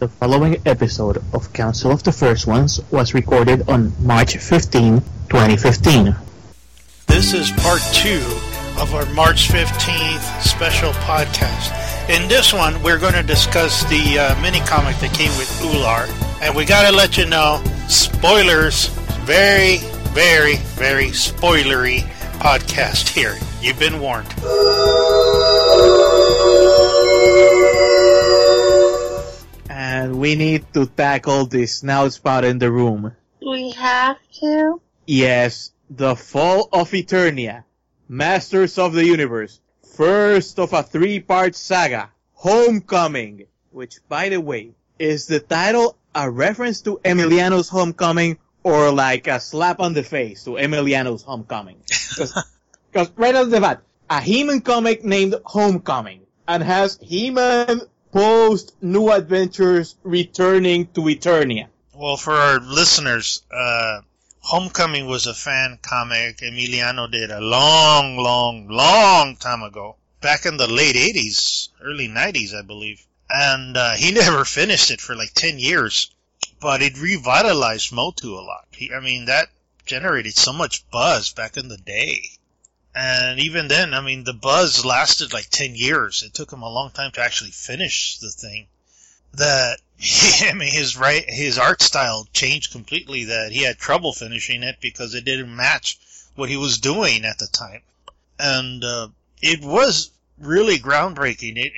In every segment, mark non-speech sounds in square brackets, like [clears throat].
The following episode of Council of the First Ones was recorded on March 15, 2015. This is part two of our March 15th special podcast. In this one, we're going to discuss the uh, mini comic that came with Ular. And we got to let you know spoilers, very, very, very spoilery podcast here. You've been warned. And we need to tackle the snout spot in the room. We have to? Yes, the fall of Eternia, Masters of the Universe, first of a three-part saga, Homecoming, which by the way, is the title a reference to Emiliano's Homecoming or like a slap on the face to Emiliano's Homecoming? [laughs] Because right off the bat, a He-Man comic named Homecoming and has He-Man post New Adventures returning to Eternia. Well, for our listeners, uh, Homecoming was a fan comic Emiliano did a long, long, long time ago. Back in the late 80s, early 90s, I believe. And uh, he [laughs] never finished it for like 10 years. But it revitalized Motu a lot. He, I mean, that generated so much buzz back in the day. And even then, I mean, the buzz lasted like 10 years. It took him a long time to actually finish the thing. That, [laughs] I mean, his right, his art style changed completely that he had trouble finishing it because it didn't match what he was doing at the time. And, uh, it was really groundbreaking. It,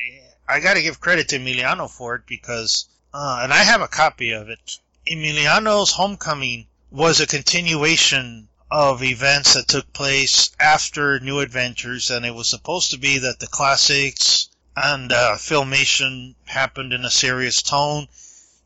I gotta give credit to Emiliano for it because, uh, and I have a copy of it. Emiliano's Homecoming was a continuation of events that took place after New Adventures, and it was supposed to be that the classics and uh, filmation happened in a serious tone.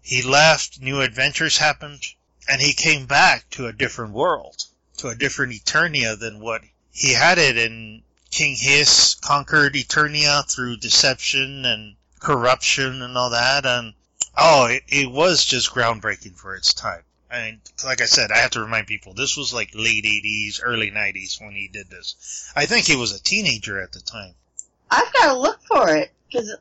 He left, New Adventures happened, and he came back to a different world, to a different Eternia than what he had it in King Hiss conquered Eternia through deception and corruption and all that, and oh, it, it was just groundbreaking for its time. I like I said, I have to remind people, this was like late 80s, early 90s when he did this. I think he was a teenager at the time. I've got to look for it because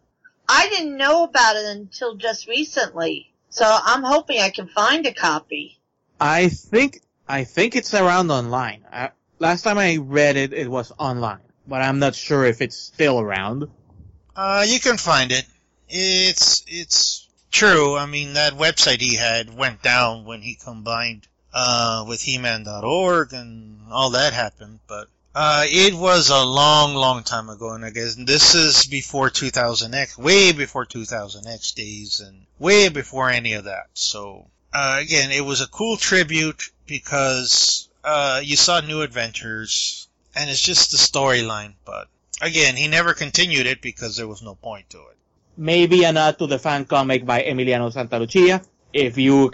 I didn't know about it until just recently. So I'm hoping I can find a copy. I think I think it's around online. I, last time I read it, it was online, but I'm not sure if it's still around. Uh, you can find it. It's it's true. I mean, that website he had went down when he combined uh, with He-Man.org and all that happened, but uh, it was a long, long time ago, and I guess this is before 2000X, way before 2000X days, and way before any of that. So, uh, again, it was a cool tribute because uh, you saw new adventures, and it's just the storyline, but again, he never continued it because there was no point to it. Maybe a nod to the fan comic by Emiliano Santalucia. If you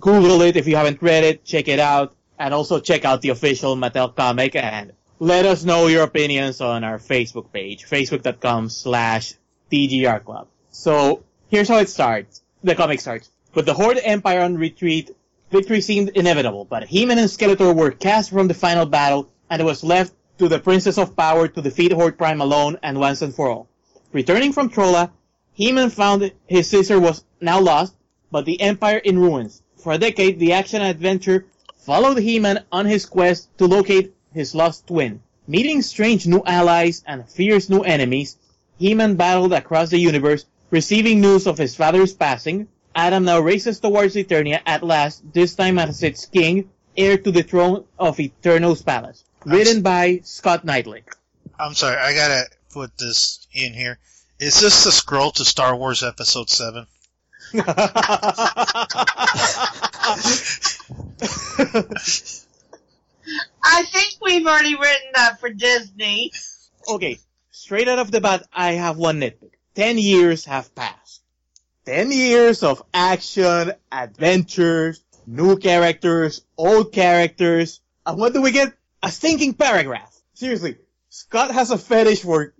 Google it, if you haven't read it, check it out. And also check out the official Mattel comic and let us know your opinions on our Facebook page, facebook.com slash TGR Club. So, here's how it starts. The comic starts. With the Horde Empire on retreat, victory seemed inevitable, but He-Man and Skeletor were cast from the final battle, and it was left to the Princess of Power to defeat Horde Prime alone and once and for all. Returning from Trolla, He-Man found his sister was now lost, but the Empire in ruins. For a decade, the action adventure followed He-Man on his quest to locate his lost twin. Meeting strange new allies and fierce new enemies, He-Man battled across the universe, receiving news of his father's passing. Adam now races towards Eternia at last, this time as its king, heir to the throne of Eternos palace. Written by Scott Neitlich. I'm sorry, I gotta put this in here. Is this the scroll to Star Wars Episode 7? [laughs] I think we've already written that for Disney. okay, straight out of the bat, I have one nitpick. Ten years have passed. Ten years of action, adventures, new characters, old characters, and what do we get? A stinking paragraph. Seriously, Scott has a fetish for,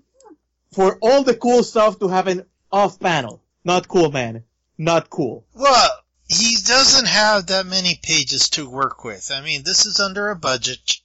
for all the cool stuff to have an off panel. Not cool, man. Not cool. Well, he doesn't have that many pages to work with. I mean, this is under a budget,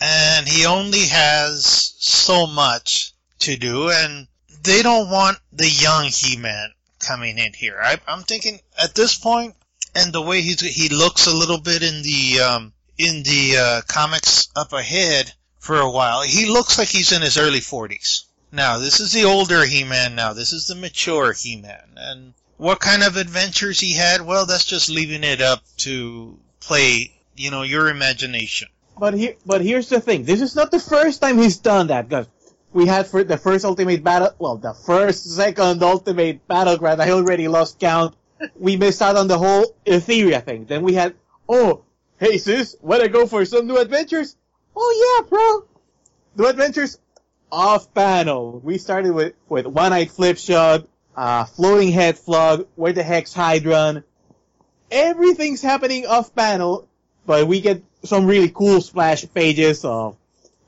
and he only has so much to do, and they don't want the young He-Man coming in here. I, I'm thinking at this point, and the way he's he looks a little bit in the um, in the uh, comics up ahead for a while, he looks like he's in his early 40s. Now, this is the older He-Man. Now, this is the mature He-Man, and what kind of adventures he had, well, that's just leaving it up to play, you know, your imagination. But here, but here's the thing. This is not the first time he's done that, because we had for the first Ultimate Battle, well, the first, second Ultimate Battleground, I already lost count. We missed out on the whole Etheria thing. Then we had, oh, hey sis, wanna go for some new adventures? Oh yeah, bro. New adventures off panel. We started with, with One-Eyed Flipshot, uh, Floating Head Flogg, Where the Hex Hydron. Everything's happening off panel, but we get some really cool splash pages of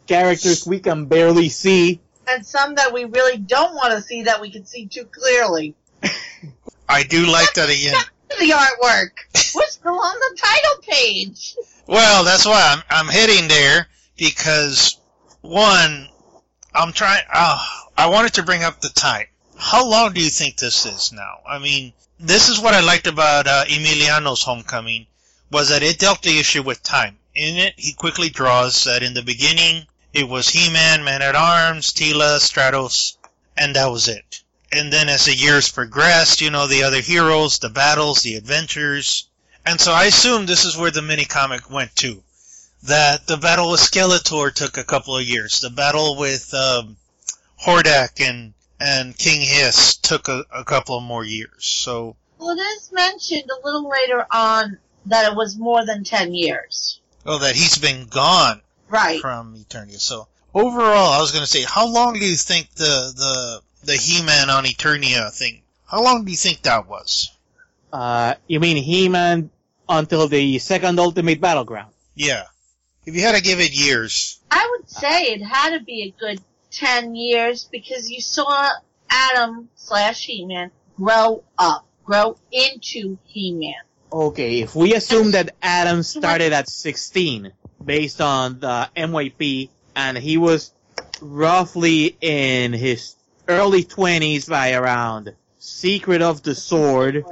characters we can barely see. And some that we really don't want to see that we can see too clearly. [laughs] I do like that again. The artwork. We're still on the title page. Well, that's why I'm I'm heading there because one, I'm trying. Uh, I wanted to bring up the time. How long do you think this is now? I mean, this is what I liked about uh, Emiliano's Homecoming was that it dealt the issue with time. In it, he quickly draws that in the beginning it was He-Man, Man at Arms, Teela, Stratos, and that was it. And then as the years progressed, you know, the other heroes, the battles, the adventures. And so I assume this is where the mini comic went to. That the battle with Skeletor took a couple of years. The battle with um, Hordak and and King Hiss took a, a couple of more years. So Well, it is mentioned a little later on that it was more than 10 years. oh, that he's been gone Right. from Eternia. So overall, I was going to say, how long do you think the the the He-Man on Eternia thing? How long do you think that was? Uh, you mean He-Man until the second Ultimate Battleground? Yeah, if you had to give it years, I would say it had to be a good 10 years because you saw Adam slash He-Man grow up, grow into He-Man. Okay, if we assume that Adam started at 16, based on the MYP, and he was roughly in his early 20s by around Secret of the Sword.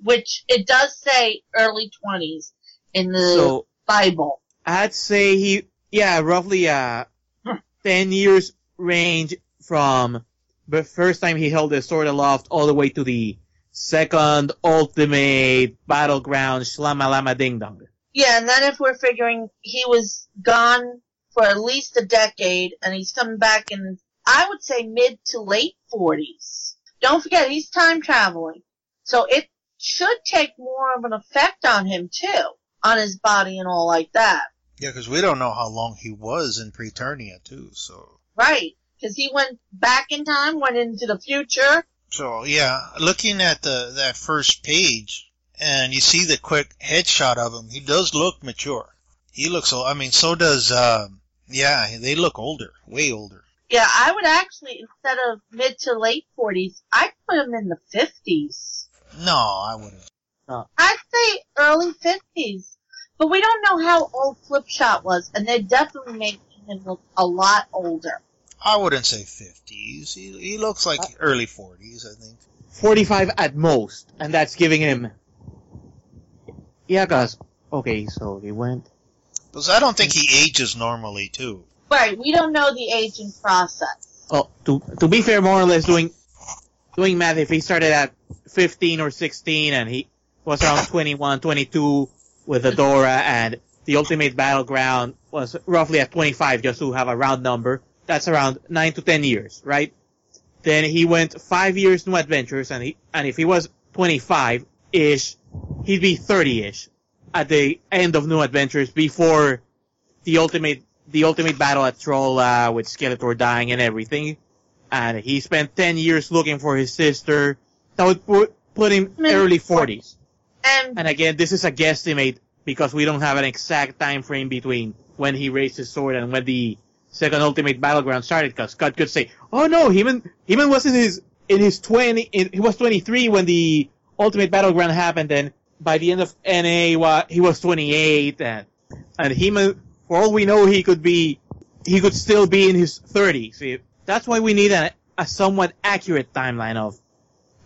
Which it does say early 20s in the So Bible. I'd say he, yeah, roughly uh. 10 years range from the first time he held the Sword Aloft all the way to the second Ultimate Battleground shlama lama Ding Dong. Yeah, and then if we're figuring he was gone for at least a decade and he's coming back in, I would say mid to late 40s. Don't forget, he's time traveling. So it should take more of an effect on him too, on his body and all like that. Yeah, because we don't know how long he was in Preternia too. So Right. Cause he went back in time, went into the future. so yeah, looking at the that first page, and you see the quick headshot of him, he does look mature. He looks. old. I mean, so does. Um, yeah, they look older, way older. Yeah, I would actually, instead of mid to late 40s, I'd put him in the 50s. No, I wouldn't. I'd say early 50s. But we don't know how old Flipshot was, and they're definitely making him look a lot older. I wouldn't say fifties. He he looks like uh, early forties, I think. 45 at most, and that's giving him. Yeah, cause okay, so he went. Because I don't think he ages normally too. Right, we don't know the aging process. Oh, to to be fair, more or less doing doing math. If he started at 15 or 16, and he was around 21, 22 with Adora, and the Ultimate Battleground was roughly at 25, just to have a round number. That's around nine to 10 years, right? Then he went five years New Adventures, and he and if he was 25 ish, he'd be 30 ish at the end of New Adventures before the ultimate the ultimate battle at Trolla with Skeletor dying and everything. And he spent 10 years looking for his sister. That would put, put him early 40s. And, And again, this is a guesstimate because we don't have an exact time frame between when he raised his sword and when the second ultimate battleground started. Because Scott could say, "Oh no, Heman, Heman was in his in his 20, in, he was 23 when the ultimate battleground happened, and by the end of NA, he was 28, and and Heman, for all we know, he could be, he could still be in his 30s. See, That's why we need a, a somewhat accurate timeline of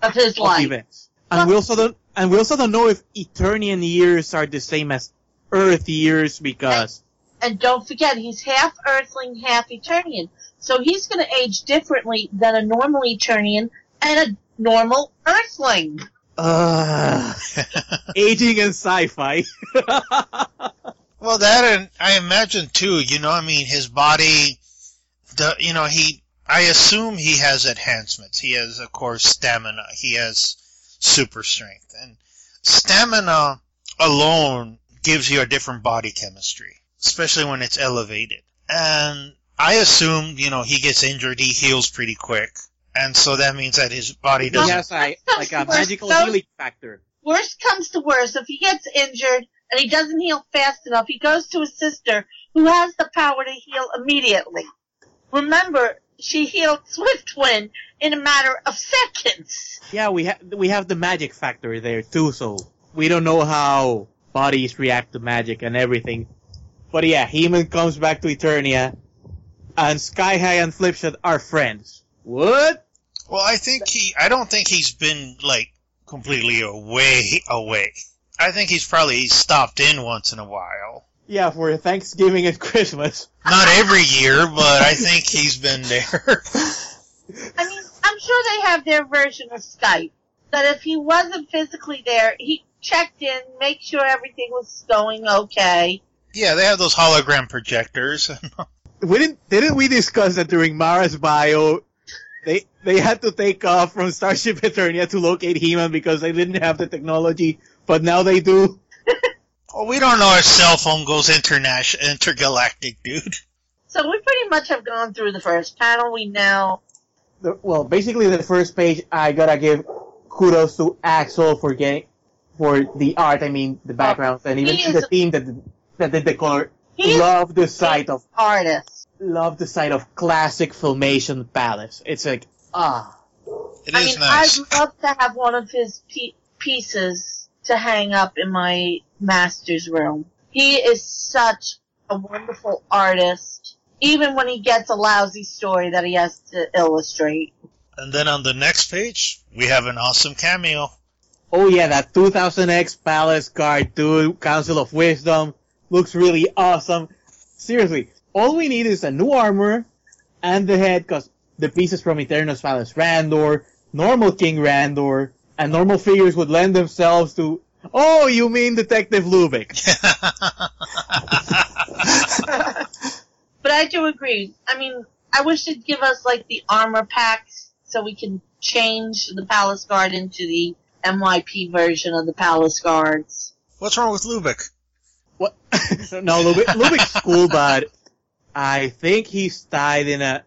of his of life. events. And we also don't and we also don't know if Eternian years are the same as Earth years because And don't forget, he's half Earthling, half Eternian. So he's going to age differently than a normal Eternian and a normal Earthling. uh, [laughs] aging in sci-fi. [laughs] Well, that and I imagine too. You know, I mean, his body. The you know he. I assume he has enhancements. He has, of course, stamina. He has super strength, and stamina alone gives you a different body chemistry, especially when it's elevated. And I assume, you know, he gets injured, he heals pretty quick, and so that means that his body doesn't. has a, like a magical comes- healing factor. Worst comes to worst, if he gets injured and he doesn't heal fast enough, he goes to his sister who has the power to heal immediately. Remember, she healed Swiftwind in a matter of seconds. Yeah, we have we have the magic factor there too, so we don't know how bodies react to magic and everything. But yeah, Heman comes back to Eternia, and Sky High and Flipshot are friends. What? Well, I think he. I don't think he's been like completely away away. I think he's probably stopped in once in a while. Yeah, for Thanksgiving and Christmas. Not every year, but I think he's been there. [laughs] I mean, I'm sure they have their version of Skype. That if he wasn't physically there, he checked in, make sure everything was going okay. yeah, they have those hologram projectors. [laughs] We didn't didn't we discuss that during Mara's bio? They they had to take off from Starship Eternia to locate He-Man because they didn't have the technology, but now they do. [laughs] well, we don't know if cell phone goes international, intergalactic, dude. So we pretty much have gone through the first panel. We now, the, well, basically the first page, I gotta give kudos to Axel for getting, for the art, I mean, the backgrounds, and even he is- the team that, that did the color. Love the sight of, artist. love the sight of classic Filmation Palace. It's like, ah. It is I mean, nice. I'd love to have one of his pe- pieces to hang up in my master's room. He is such a wonderful artist, even when he gets a lousy story that he has to illustrate. And then on the next page, we have an awesome cameo. Oh yeah, that 2000X Palace card, dude, Council of Wisdom, looks really awesome. Seriously, all we need is a new armor and the head, cause the pieces from Eternos Palace Randor, normal King Randor, and normal figures would lend themselves to, oh, you mean Detective Lubic. [laughs] But I do agree. I mean, I wish they'd give us like the armor packs so we can change the Palace Guard into the MYP version of the Palace Guards. What's wrong with Lubic? What? [laughs] no, Lubic, Lubic's cool, but I think he's tied in a,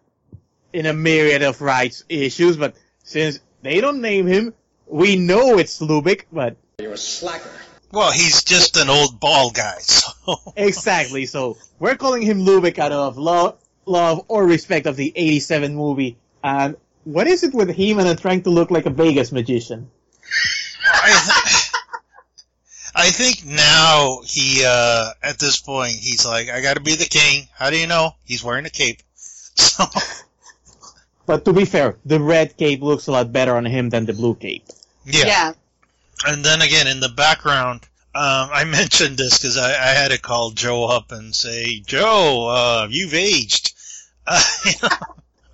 in a myriad of rights issues, but since they don't name him, we know it's Lubic, but You're a slacker. Well, he's just an old ball guy, [laughs] so. exactly, so we're calling him Lubic out of love, love or respect of the 87 movie, and what is it with He-Man and trying to look like a Vegas magician? I, [laughs] I think now he, uh, at this point, he's like, I gotta be the king. How do you know? He's wearing a cape. [laughs] So, But to be fair, the red cape looks a lot better on him than the blue cape. yeah. And then again, in the background, um, I [laughs] mentioned this because I, I had to call Joe up and say, Joe, uh, you've aged. [laughs] Uh, you know,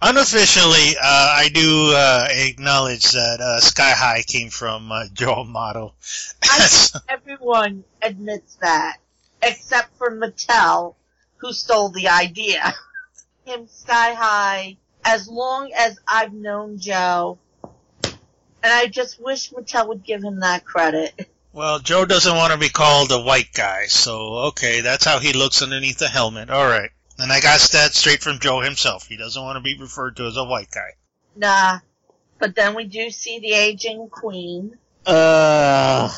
unofficially, uh, I do uh, acknowledge that uh, Sky High came from uh, Joe Amato. [laughs] I think everyone admits that, except for Mattel, who stole the idea. Him sky high, as long as I've known Joe, and I just wish Mattel would give him that credit. well, Joe doesn't want to be called a white guy, so okay, that's how he looks underneath the helmet. All right. And I got that straight from Joe himself. He doesn't want to be referred to as a white guy. Nah. But then we do see the aging queen. Uh,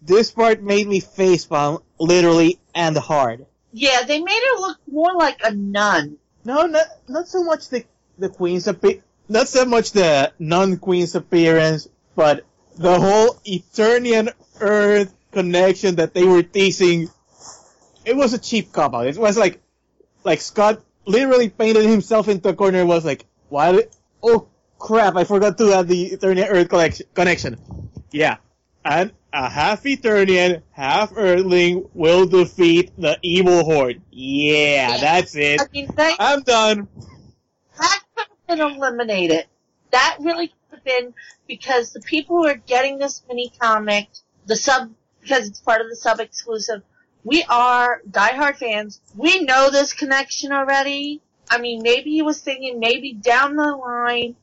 this part made me facepalm, literally and hard. Yeah, they made her look more like a nun. No, not not so much the the queen's appe- not so much the non-queen's appearance, but the whole Eternian Earth connection that they were teasing. It was a cheap cop out. It was like, like Scott literally painted himself into a corner. and Was like, what? Oh, crap! I forgot to add the Eternian Earth connection. Yeah, and a half Eternian, half Earthling will defeat the evil horde. Yeah, Yeah. that's it. I mean, they, I'm done. that could have been eliminated. That really could have been because the people who are getting this mini comic, the sub, because it's part of the sub exclusive, we are diehard fans. We know this connection already. I mean, maybe he was thinking maybe down the line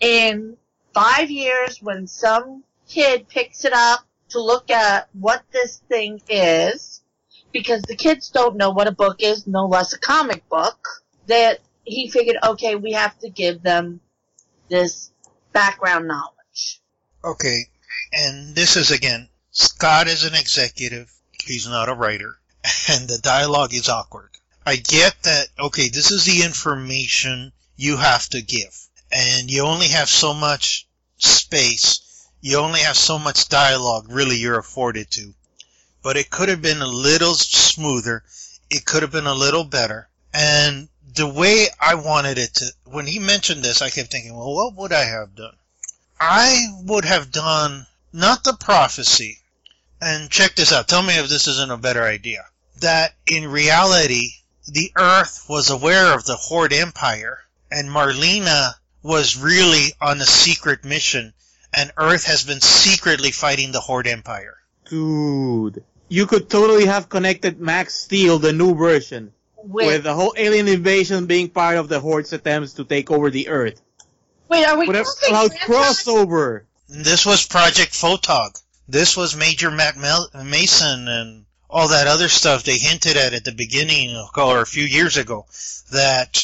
in five years when some kid picks it up to look at what this thing is, because the kids don't know what a book is, no less a comic book, that he figured, okay, we have to give them this background knowledge. Okay, and this is again, Scott is an executive. He's not a writer, [laughs] and the dialogue is awkward. I get that. Okay, this is the information you have to give, and you only have so much space. You only have so much dialogue. Really, you're afforded to. But it could have been a little smoother. It could have been a little better. And the way I wanted it to, when he mentioned this, I kept thinking, well, what would I have done? I would have done not the prophecy, and check this out. Tell me if this isn't a better idea. That in reality, the Earth was aware of the Horde Empire, and Marlena was really on a secret mission, and Earth has been secretly fighting the Horde Empire. Dude, you could totally have connected Max Steel, the new version, with, With, the whole alien invasion being part of the Horde's attempts to take over the Earth. wait, are we Would have counting allowed franchise? crossover. This was Project Photon. This was Major Matt Mel- Mason and all that other stuff they hinted at at the beginning or a few years ago that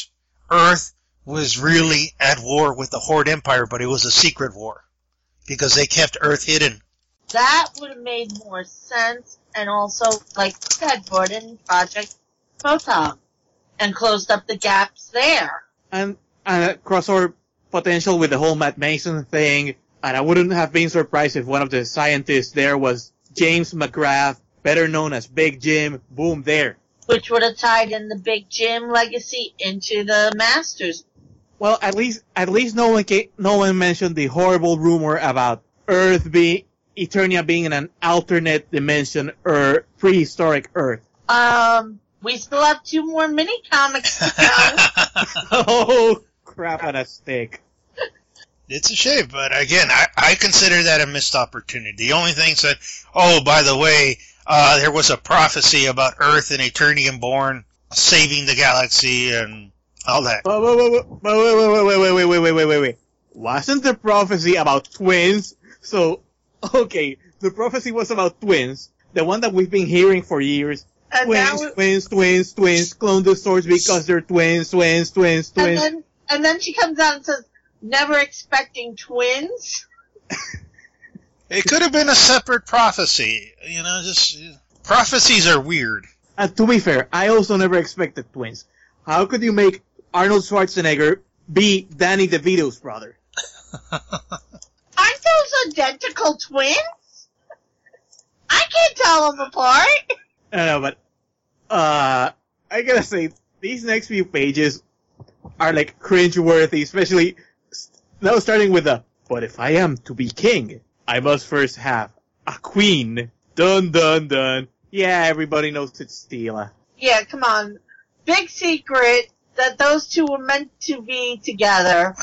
Earth was really at war with the Horde Empire, but it was a secret war because they kept Earth hidden. That would have made more sense, and also, like you said, Gordon, Project Photon, and closed up the gaps there. and and a crossover potential with the whole Matt Mason thing. And I wouldn't have been surprised if one of the scientists there was James McGrath, better known as Big Jim. Boom, there. Which would have tied in the Big Jim legacy into the Masters. Well, at least at least no one ca- no one mentioned the horrible rumor about Earth being Eternia being in an alternate dimension or prehistoric Earth. Um, we still have two more mini comics to go. [laughs] oh crap on a stick. It's a shame, but again, I, I consider that a missed opportunity. The only thing said, oh, by the way, uh, there was a prophecy about Earth and Eternian born saving the galaxy and all that. Wait, wait, wait, wait, wait, wait, wait, wait, wait, wait, wait, wait, wait. Wasn't the prophecy about twins? So, okay, the prophecy was about twins, the one that we've been hearing for years. And now, Twins, twins, twins, twins, clone the swords because they're twins, twins, twins, and twins. then, and then she comes out and says, never expecting twins. It could have been a separate prophecy. You know, just prophecies are weird. And to be fair, I also never expected twins. How could you make Arnold Schwarzenegger be Danny DeVito's brother? [laughs] Aren't those identical twins? I can't tell them apart. [laughs] I know, but uh, I gotta say these next few pages are like cringe-worthy, especially now starting with the. But if I am to be king, I must first have a queen. Dun dun dun. Yeah, everybody knows it's Stila. Yeah, come on. Big secret that those two were meant to be together.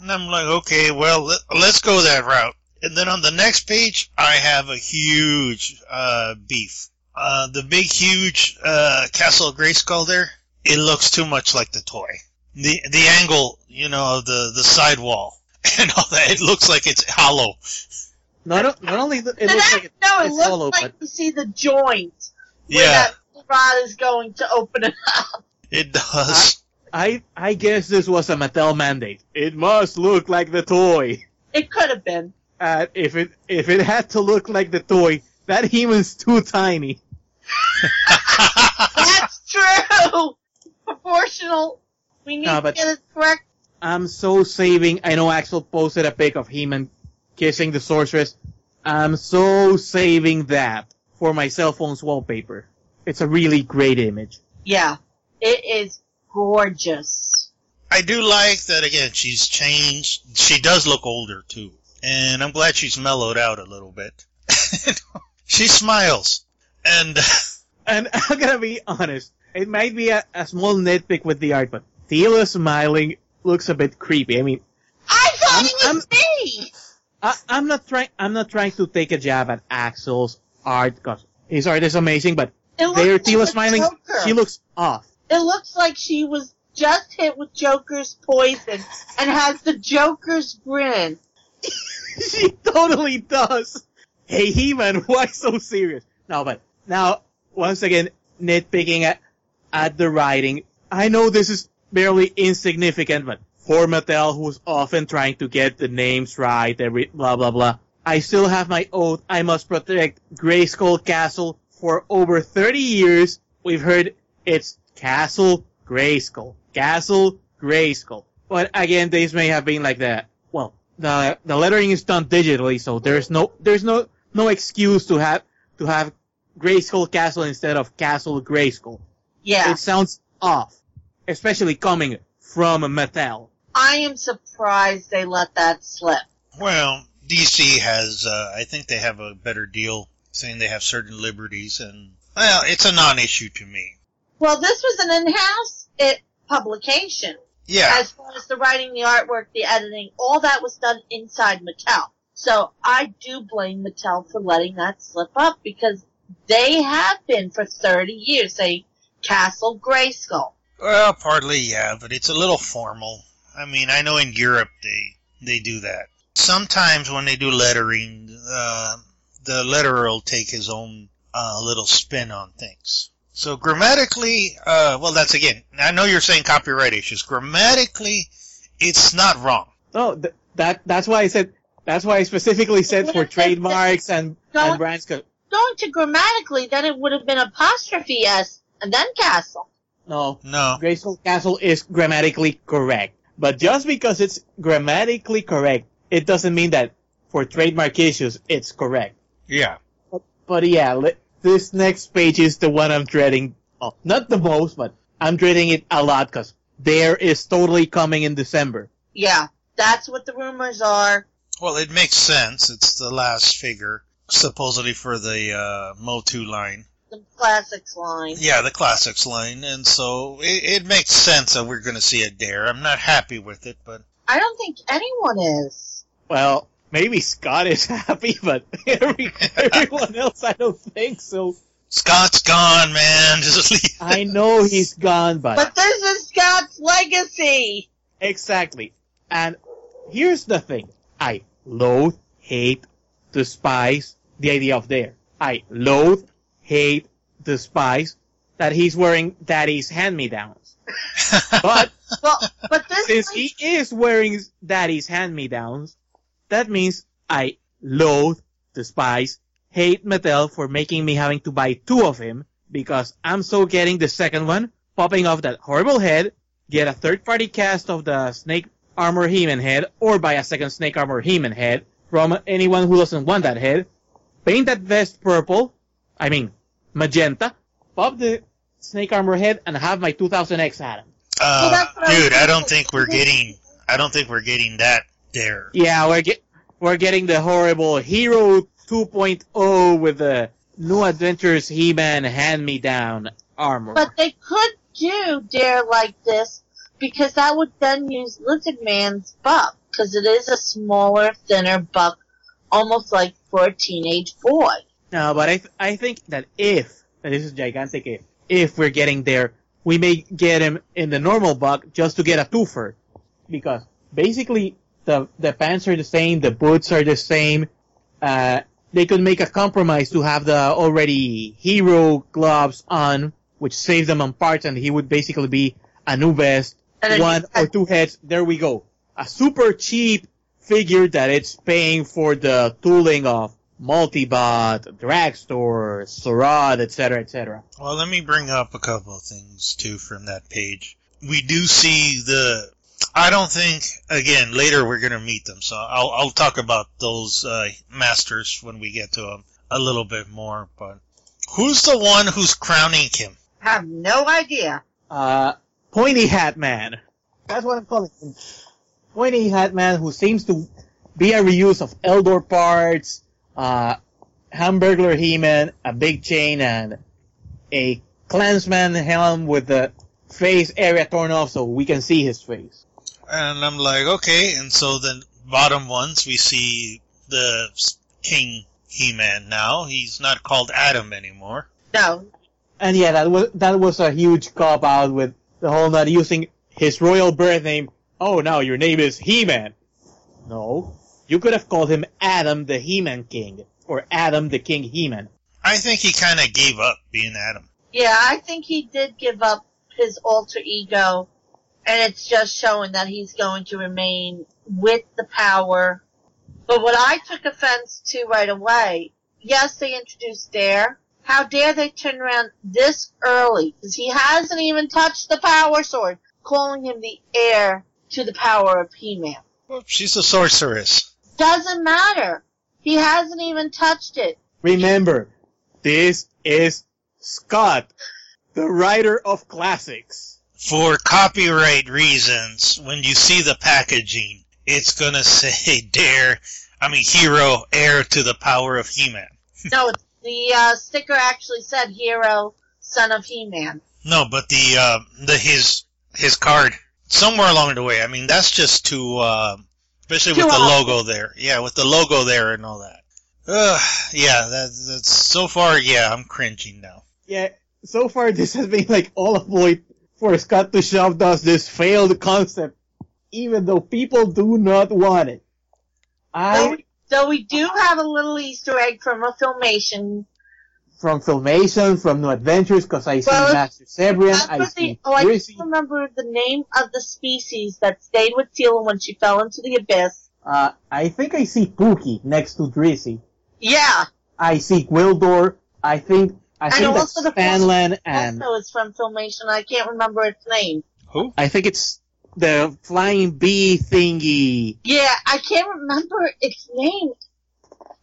And I'm like, okay, well, let, let's go that route. And then on the next page, I have a huge uh, beef. Uh, the big, huge uh, Castle of Grayskull there, it looks too much like the toy. The the angle, you know, of the the sidewall [laughs] and all that, it looks like it's hollow. Not not only th- it And looks that- like it, no, it it's looks hollow, like but you see the joint where Yeah, that rod is going to open it up. it does. I I guess this was a Mattel mandate. It must look like the toy. It could have been. Uh, if it if it had to look like the toy, that human's too tiny. [laughs] That's true. Proportional. We need No, to get it correct. I'm so saving. I know Axel posted a pic of He-Man kissing the sorceress. I'm so saving that for my cell phone's wallpaper. It's a really great image. Yeah, it is gorgeous. I do like that again. She's changed. She does look older too, and I'm glad she's mellowed out a little bit. [laughs] she smiles, and [laughs] And I'm gonna be honest, it might be a, a small nitpick with the art, but Teela smiling looks a bit creepy. I mean, I thought I'm- it was me. I, I'm not trying. I'm not trying to take a jab at Axel's art because his art is amazing, but It looks there like smiling, Joker. she looks off. It looks like she was just hit with Joker's poison and has the Joker's grin. [laughs] she totally does. Hey, He-Man, [laughs] why so serious? No, but now, once again, nitpicking at, at the writing. I know this is barely insignificant, but for Mattel, who's often trying to get the names right, every blah blah blah, I still have my oath. I must protect Grayskull Castle. For over 30 years, we've heard it's Castle Grayskull, Castle Grayskull. But again, these may have been like that. Well, the the lettering is done digitally, so there's no there's no no excuse to have to have Grayskull Castle instead of Castle Grayskull. Yeah. It sounds off, especially coming from Mattel. I am surprised they let that slip. well, DC has. Uh, I think they have a better deal, saying they have certain liberties, and well, it's a non-issue to me. Well, this was an in-house it, publication. Yeah, As far as the writing, the artwork, the editing, all that was done inside Mattel. So I do blame Mattel for letting that slip up because they have been for 30 years a Castle Grayskull. well, partly yeah, but it's a little formal. I mean, I know in Europe they they do that. Sometimes when they do lettering, uh, the letterer will take his own uh, little spin on things. So grammatically, uh, well, that's again. I know you're saying copyright issues. Grammatically, it's not wrong. No, th- that that's why I said that's why I specifically said for trademarks and No. and brands. 'cause- Going to grammatically, then it would have been apostrophe S and then Castle. No, No, Grayskull Castle is grammatically correct. But just because it's grammatically correct, it doesn't mean that for trademark issues it's correct. yeah. But yeah, li- this next page is the one I'm dreading. Oh, not the most, but I'm dreading it a lot because there is totally coming in December. Yeah, that's what the rumors are. Well, it makes sense. It's the last figure, supposedly for the uh, Motu line. The classics line. Yeah, the classics line, and so it, it makes sense that we're going to see it there. I'm not happy with it, but I don't think anyone is. Well, maybe Scott is [laughs] happy, but every, everyone else I don't think so. Scott's gone, man. [laughs] Just leave. I know he's gone, but But this is Scott's legacy. exactly. And here's the thing. I loathe, hate, despise the idea of Dare. I loathe, hate, despise that he's wearing daddy's hand-me-downs. [laughs] But Well, but this since one- he is wearing daddy's hand-me-downs, that means I loathe, despise, hate Mattel for making me having to buy two of him because I'm so getting the second one, popping off that horrible head, get a third-party cast of the Snake Armor He-Man head, or buy a second Snake Armor He-Man head from anyone who doesn't want that head, paint that vest purple, I mean, magenta, pop the Snake Armor head, and have my 2000X Adam. Uh, that's what I dude, I don't think we're getting. I don't think we're getting that there. Yeah, we're get we're getting the horrible Hero 2.0 with the New Adventures He-Man hand-me-down armor. But they could do Dare like this because that would then use Lizard Man's buck because it is a smaller, thinner buck, almost like for a teenage boy. no, but I th- I think that if and this is gigantic if if we're getting there, we may get him in the normal buck just to get a twofer because basically the the pants are the same, the boots are the same. Uh, they could make a compromise to have the already hero gloves on, which saves them on parts, and he would basically be a new vest, one or two heads. There we go. A super cheap figure that it's paying for the tooling of Multibot, Dragstor, Sorad, etc., etc. Well, let me bring up a couple of things too from that page. We do see the. I don't think again later we're gonna meet them, so I'll I'll talk about those uh, masters when we get to them a little bit more. But who's the one who's crowning him? I Have no idea. Uh, Pointy Hat Man. That's what I'm calling him. Pointy Hat Man who seems to be a reuse of Eldor parts, uh, Hamburglar He-Man, a big chain, and a Clansman helm with the face area torn off so we can see his face. And I'm like, okay. And so then bottom ones, we see the King He-Man now. He's not called Adam anymore. No. And yeah, that was that was a huge cop out with the whole not using his royal birth name. Oh, now your name is He-Man. No, you could have called him Adam the He-Man King or Adam the King He-Man. I think he kind of gave up being Adam. Yeah, I think he did give up his alter ego, and it's just showing that he's going to remain with the power. But what I took offense to right away, yes, they introduced Dare. How dare they turn around this early? Because he hasn't even touched the power sword, calling him the heir to the power of He-Man. Well, she's a sorceress. Doesn't matter. He hasn't even touched it. Remember, this is Scott, the writer of classics. For copyright reasons, when you see the packaging, it's gonna say [laughs] Dare, I mean Hero, heir to the power of He-Man. [laughs] No, the uh, sticker actually said hero, son of He-Man. No, but the uh, the his his card somewhere along the way. I mean, that's just too, uh, especially Too with the logo there. Yeah, with the logo there and all that. Ugh, yeah, that, that's so far. Yeah, I'm cringing now. Yeah, so far this has been like all avoid for Scott to shove us this failed concept, even though people do not want it. So I, we, so we do have a little Easter egg from a filmation. from Filmation, from New Adventures, cause I see Master Sebrian, I see oh, I remember the name of the species that stayed with Teela when she fell into the abyss. uh, I think I see Pookie next to Drissi. Yeah, I see Gwildor, I think, I And think that's also the Spanlan and also it's from Filmation. I can't remember its name. Who? I think it's the flying bee thingy. Yeah, I can't remember its name.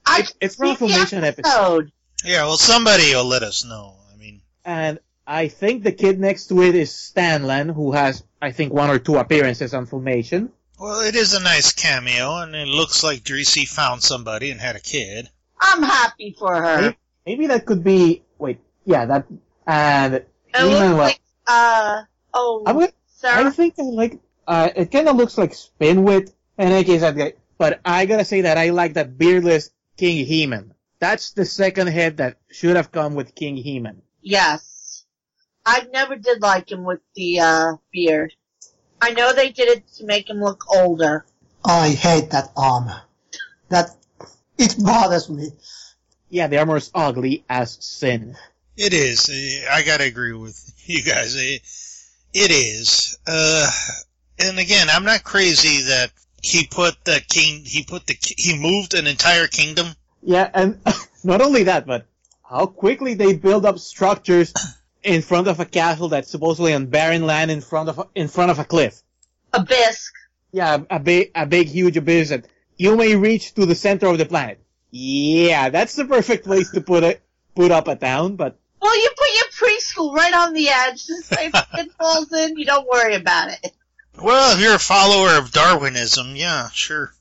I It's, it's from a the Filmation episode. episode. Yeah, well, somebody will let us know. I mean, And I think the kid next to it is Stanlan, who has, I think, one or two appearances on Filmation. well, it is a nice cameo, and it looks like Drissi found somebody and had a kid. I'm happy for her. Maybe, maybe that could be, wait, yeah, that, and, It Even looks like, uh, oh, I'm gonna, I think I like, uh, it kinda looks like Spinwit, and I guess that guy, but I gotta say that I like that beardless King He-Man. That's the second head that should have come with King He-Man. Yes. I never did like him with the, uh, beard. I know they did it to make him look older. I hate that armor. That it bothers me. Yeah, the armor is ugly as sin. It is. I gotta agree with [laughs] you guys. It, it is. Uh, and again, I'm not crazy that he put the king. He put the. He moved an entire kingdom. Yeah, and [laughs] not only that, but how quickly they build up structures [clears throat] in front of a castle that's supposedly on barren land in front of a, in front of a cliff. Abyss. Yeah, a, a big a big huge abyss that you may reach to the center of the planet. Yeah, that's the perfect place to put it put up a town, but Well, you put your preschool right on the edge. Just if it falls in, you don't worry about it. Well, if you're a follower of Darwinism, yeah, sure.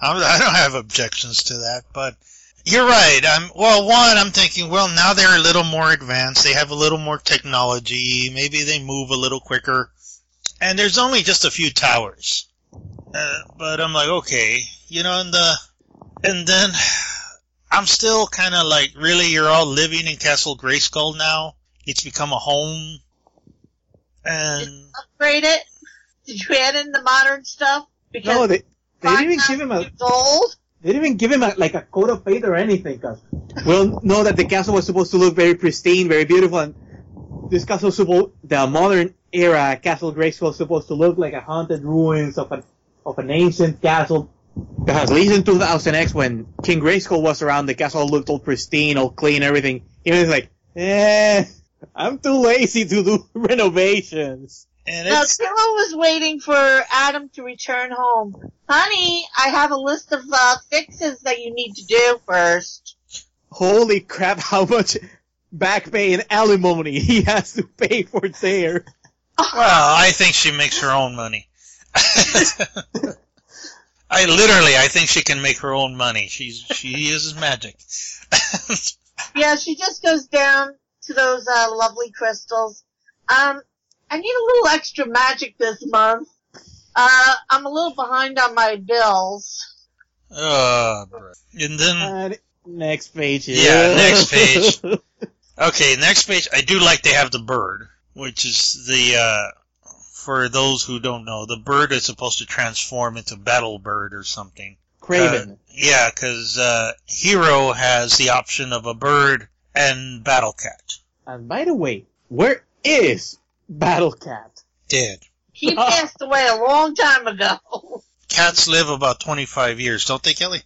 I'm, I don't have objections to that, but you're right. I'm well. One, I'm thinking, well, now they're a little more advanced. They have a little more technology. Maybe they move a little quicker. And there's only just a few towers. Uh, but I'm like, okay, you know, and the and then I'm still kind of like, really, you're all living in Castle Grayskull now. It's become a home, and Upgrade it. Did you add in the modern stuff? Because no, they they didn't even give him thousand a years old. they didn't even give him a, like a coat of paint or anything. Cause we'll know that the castle was supposed to look very pristine, very beautiful, and this castle supposed the modern era Castle Grayskull was supposed to look like a haunted ruins of an of an ancient castle. Because at least in 2000X, when King Grayskull was around, the castle looked all pristine, all clean, everything. He was like, eh, I'm too lazy to do [laughs] renovations. and Now, it's Teela was waiting for Adam to return home. Honey, I have a list of uh, fixes that you need to do first. Holy crap, [laughs] how much back pay and alimony he has to pay for there. well, I think she makes her own money. [laughs] I literally, I think she can make her own money. She's she uses magic. [laughs] Yeah, she just goes down to those uh, lovely crystals. Um, I need a little extra magic this month. Uh, I'm a little behind on my bills. oh, bro. and then And next page. Yeah, next page. [laughs] okay, next page. I do like they have the bird, which is the uh, for those who don't know, the bird is supposed to transform into battle bird or something. Craven. Uh, yeah, because uh, Hero has the option of a bird and battle cat. and by the way, where is Battle Cat? Dead. He [laughs] passed away a long time ago. Cats live about 25 years, don't they, Kelly?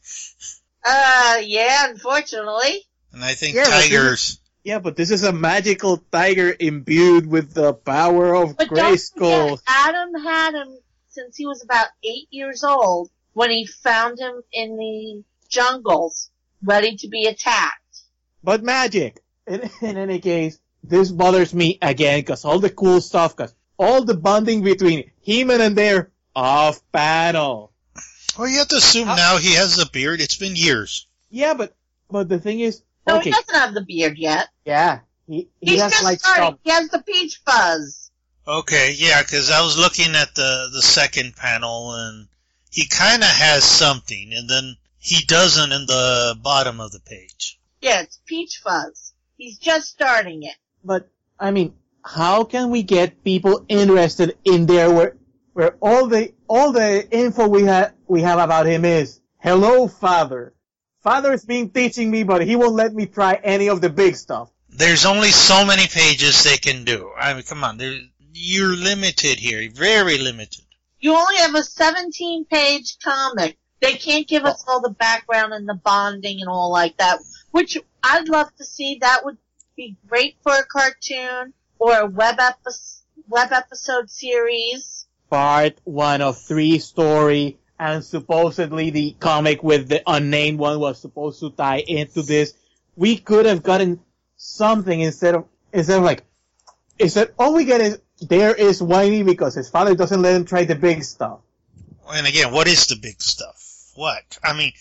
Uh, yeah, unfortunately. And I think Yeah, but tigers. Yeah, but this is a magical tiger imbued with the power of But don't Grayskull. Adam had him since he was about eight years old when he found him in the jungles, ready to be attacked. But magic. In, [laughs] in any case, this bothers me again because all the cool stuff, because all the bonding between him and Dare off panel. Well, you have to assume How- now he has a beard. It's been years. Yeah, but but the thing is, No, okay, he doesn't have the beard yet. yeah, he he He's has just like starting. some. He has the peach fuzz. Okay, yeah, because I was looking at the the second panel, and he kind of has something, and then he doesn't in the bottom of the page. Yeah, it's peach fuzz. He's just starting it. But I mean, how can we get people interested in Dare where where all the all the info we have we have about him is hello father. Father's been teaching me, but he won't let me try any of the big stuff. There's only so many pages they can do. I mean, come on, you're limited here, very limited. You only have a 17 page comic. They can't give us all the background and the bonding and all like that, which I'd love to see. That would be great for a cartoon or a web episode, web episode series. Part one of three story, and supposedly the comic with the unnamed one was supposed to tie into this. We could have gotten something instead of instead of like instead all we get is Dare is whiny because his father doesn't let him try the big stuff. And again, what is the big stuff? What? I mean,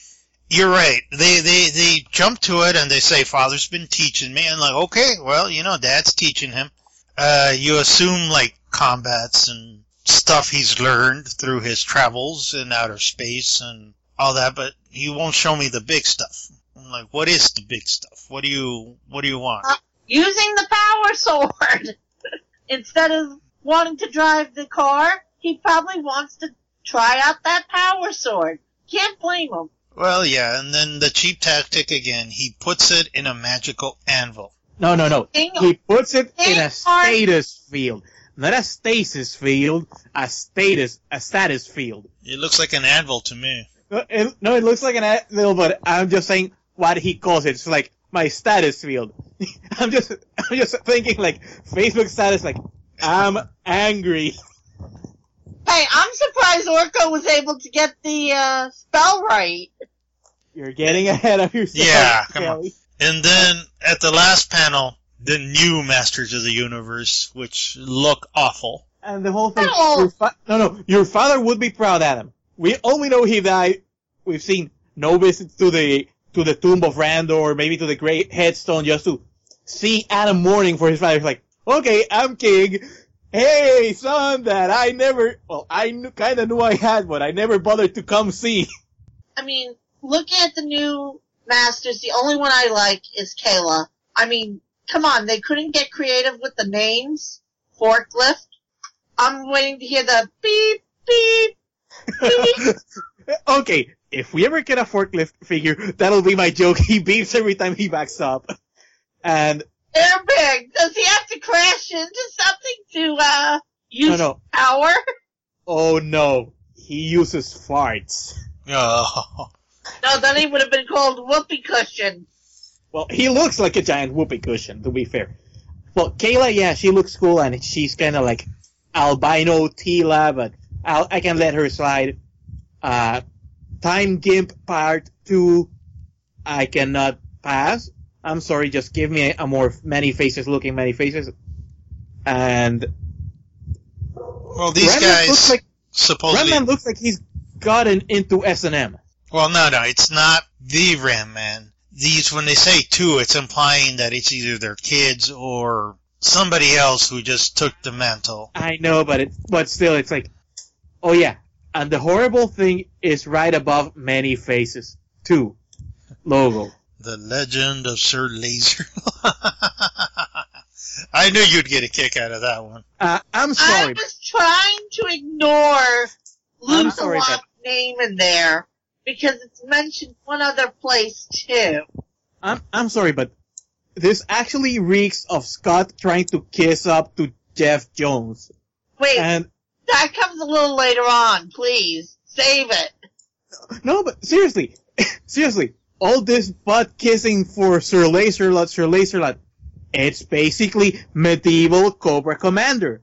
you're right. They they they jump to it and they say, "Father's been teaching me," and like, okay, well, you know, Dad's teaching him. Uh, you assume like combats and stuff he's learned through his travels in outer space and all that, but he won't show me the big stuff. I'm like, what is the big stuff? What do you what do you want? Uh, using the power sword [laughs] instead of wanting to drive the car, he probably wants to try out that power sword. Can't blame him. Well, yeah, and then the cheap tactic again. He puts it in a magical anvil. No, no, no. He puts it in a status field, not a stasis field, a status, a status field. It looks like an anvil to me. No, it, no, it looks like an anvil, but I'm just saying what he calls it. It's like my status field. [laughs] I'm just, I'm just thinking like Facebook status, like I'm angry. Hey, I'm surprised Orko was able to get the uh, spell right. You're getting ahead of yourself. Yeah, come on. And then at the last panel, the new Masters of the Universe, which look awful. And the whole thing. No. Fa- no, no. Your father would be proud, Adam. We only know he died. We've seen no visits to the to the tomb of Randor, or maybe to the great headstone, just to see Adam mourning for his father. He's like, okay, I'm king. Hey, son, that I never. Well, I knew, kind of knew I had, but I never bothered to come see. [laughs] I mean, looking at the new masters, the only one I like is Kayla. I mean, come on, they couldn't get creative with the names. Forklift. I'm waiting to hear the beep, beep, beep. [laughs] okay, if we ever get a forklift figure, that'll be my joke. He beeps every time he backs up. And They're. Does he have to crash into something to, uh, use no, no. power? Oh no, he uses farts. [laughs] Oh, No, then he would have been called Whoopee Cushion. Well, he looks like a giant whoopee cushion, to be fair. Well, Kayla, yeah, she looks cool, and she's kind of like albino Teela, but I'll, I can let her slide. Uh, Time Gimp Part 2, I cannot pass. I'm sorry, just give me a, a more Man-E-Faces looking Man-E-Faces. And well, these Remnant guys. looks like supposedly. Ram Man looks like he's gotten into S and M. Well, no, no, it's not the Ram Man. These, when they say two, it's implying that it's either their kids or somebody else who just took the mantle. I know, but it, but still, it's like, oh yeah. And the horrible thing is right above Man-E-Faces. Two logo. The Legend of Sir Laser. [laughs] I knew you'd get a kick out of that one. Uh, I'm sorry. I was trying to ignore I'm sorry, Luke name in there because it's mentioned one other place too. I'm I'm sorry, but this actually reeks of Scott trying to kiss up to Jeff Jones. Wait, And that comes a little later on. Please save it. no, but seriously, [laughs] seriously, all this butt kissing for Sir Laserlot, Sir Laserlot, it's basically medieval Cobra Commander.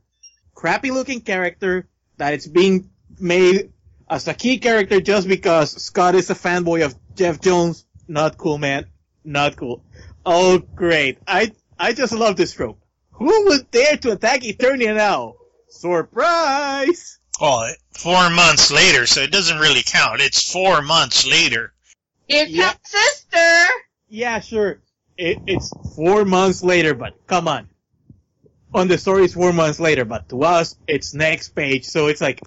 Crappy looking character that it's being made as a key character just because Scott is a fanboy of Jeff Jones. Not cool, man. Not cool. Oh, great. I, I just love this trope. Who would dare to attack Eternia now? Surprise! Well, four months later, so it doesn't really count. It's four months later. Here Yeah. comes sister. Yeah, sure. It, it's four months later, but come on. On the story, it's four months later, but to us, it's next page, so it's like,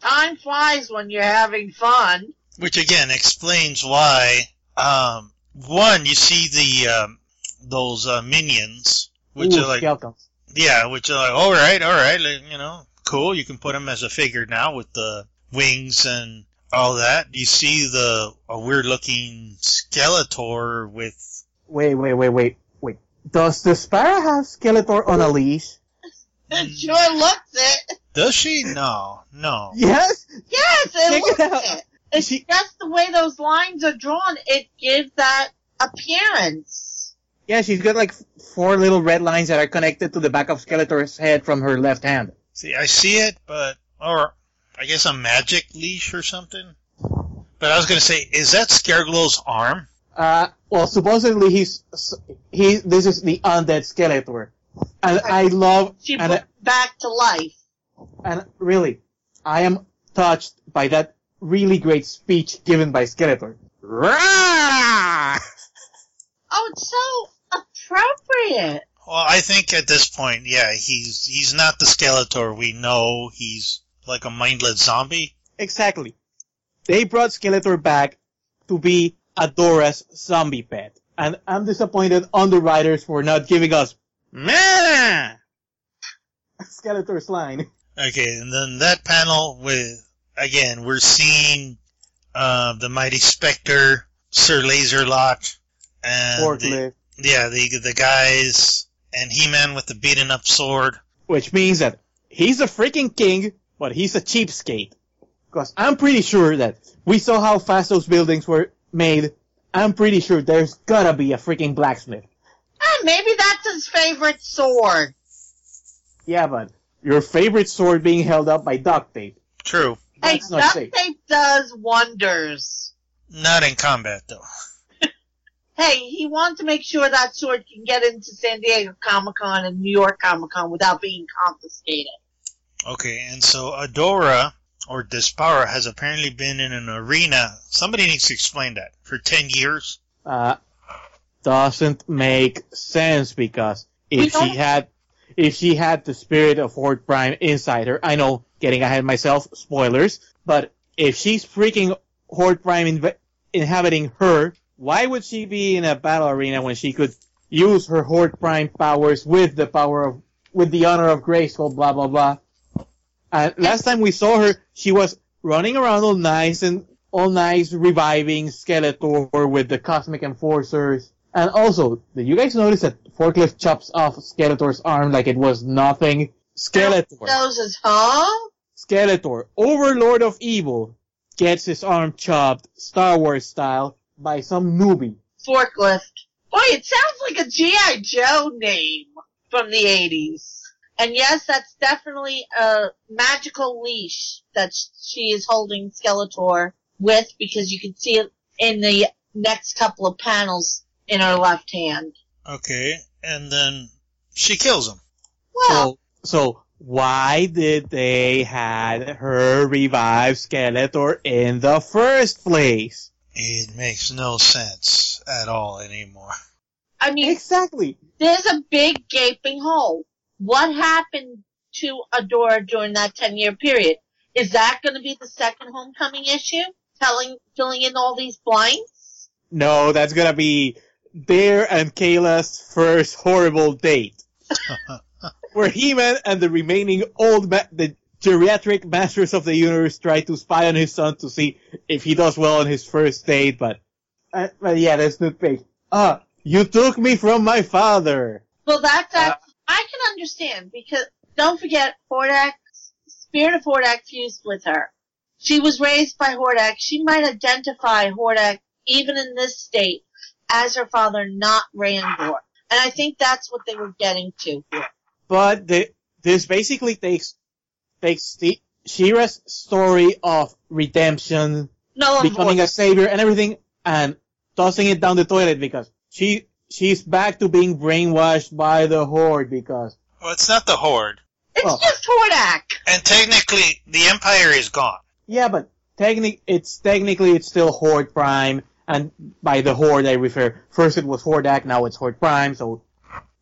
Time flies when you're having fun. Which again explains why, um, one, you see the, um, those, uh, minions, which ooh, are like, skeletons. yeah, which are like, alright, alright, like, you know, cool, you can put them as a figure now with the wings and all that. You see the, a weird looking Skeletor with, Wait, wait, wait, wait, wait. Does Despara have Skeletor on a leash? [laughs] It sure looks it. Does she? No, no. Yes? Yes, it Check looks it out. it. It's She- just the way those lines are drawn. It gives that appearance. Yeah, she's got like four little red lines that are connected to the back of Skeletor's head from her left hand. See, I see it, but, or, I guess a magic leash or something? But I was gonna say, is that Scareglow's arm? Uh, well, supposedly he's, he, this is the undead Skeletor. And I love, She and put back to life. And really, I am touched by that really great speech given by Skeletor. Rah! Oh, it's so appropriate. Well, I think at this point, yeah, he's he's not the Skeletor we know. He's like a mindless zombie. Exactly. They brought Skeletor back to be Adora's zombie pet. And I'm disappointed on the writers for not giving us Meh! [laughs] Skeletor's line. Okay, and then that panel with again, we're seeing uh, the Mighty Spector, Sir Laserlot, and the, yeah, the the guys, and He-Man with the beaten up sword. Which means that he's a freaking king, but he's a cheapskate. Because I'm pretty sure that we saw how fast those buildings were made. I'm pretty sure there's gotta be a freaking blacksmith. Ah, maybe that's his favorite sword. Yeah, but your favorite sword being held up by duct tape. True, Hey, That's not duct safe. tape does wonders. not in combat though. [laughs] Hey, he wants to make sure that sword can get into San Diego Comic Con and New York Comic Con without being confiscated. Okay, and so Adora or Despara has apparently been in an arena. Somebody needs to explain that for ten years. Uh, doesn't make sense because if she had, if she had the spirit of Horde Prime inside her, I know, getting ahead myself, spoilers, but if she's freaking Horde Prime inv- inhabiting her, why would she be in a battle arena when she could use her Horde Prime powers with the power of, with the honor of Grayskull, blah blah blah. And last time we saw her, she was running around all nice and all nice, reviving Skeletor with the Cosmic Enforcers. And also, did you guys notice that Forklift chops off Skeletor's arm like it was nothing? Skeletor, huh? Skeletor, Overlord of Evil, gets his arm chopped, Star Wars style, by some newbie. Forklift. Boy, it sounds like a G.I. Joe name from the 80s. And yes, that's definitely a magical leash that she is holding Skeletor with because you can see it in the next couple of panels in her left hand. Okay, and then she kills him. Well, So, so why did they had her revive Skeletor in the first place? It makes no sense at all anymore. I mean, Exactly. there's a big gaping hole. What happened to Adora during that 10 year period? Is that going to be the second homecoming issue? Telling, filling in all these blanks? No, that's gonna be Dare and Kayla's first horrible date. [laughs] Where He-Man and the remaining old, ma- the geriatric masters of the universe try to spy on his son to see if he does well on his first date, but, uh, but yeah, that's not fake. Ah, you took me from my father. Well, that's Uh, I can understand because don't forget Hordak, Spirit of Hordak fused with her. She was raised by Hordak. She might identify Hordak even in this state as her father, not Randor. And I think that's what they were getting to here. But the, this basically takes, takes the, She-Ra's story of redemption, No, becoming a savior and everything and tossing it down the toilet because she she's back to being brainwashed by the horde because Well, it's not the Horde. it's oh. just Hordak. And technically, the Empire is gone. yeah but technic it's technically it's still horde prime and by the horde I refer first it was hordak now it's horde prime so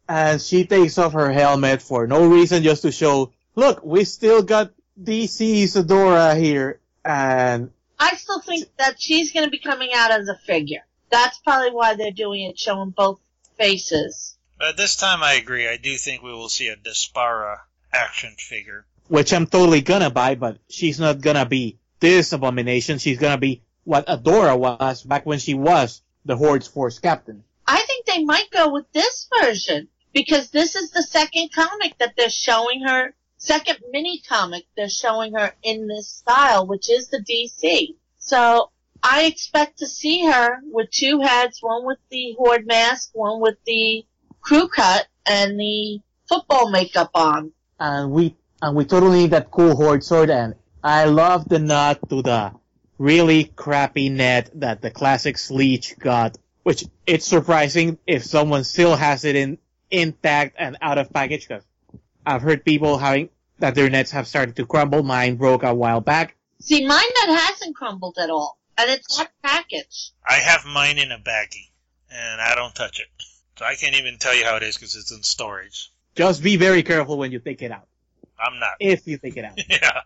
and she takes off her helmet for no reason just to show look we still got DC Sadora here and I still think that she's going to be coming out as a figure. That's probably why they're doing it, showing both faces. But this time, I agree. I do think we will see a Despara action figure. which I'm totally gonna buy, but she's not gonna be this abomination. She's gonna be what Adora was back when she was the Horde's force captain. I think they might go with this version because this is the second comic that they're showing her, second mini comic they're showing her in this style, which is the DC. So I expect to see her with two heads, one with the horde mask, one with the crew cut and the football makeup on. And we, and we totally need that cool Horde sword, and I love the nod to the really crappy net that the classic Sleech got, which it's surprising if someone still has it in, intact and out of package, cause I've heard people having, that their nets have started to crumble. Mine broke a while back. See, mine that hasn't crumbled at all, and it's not packaged. I have mine in a baggie, and I don't touch it. So I can't even tell you how it is because it's in storage. Just be very careful when you take it out. I'm not. If you take it out. [laughs] yeah.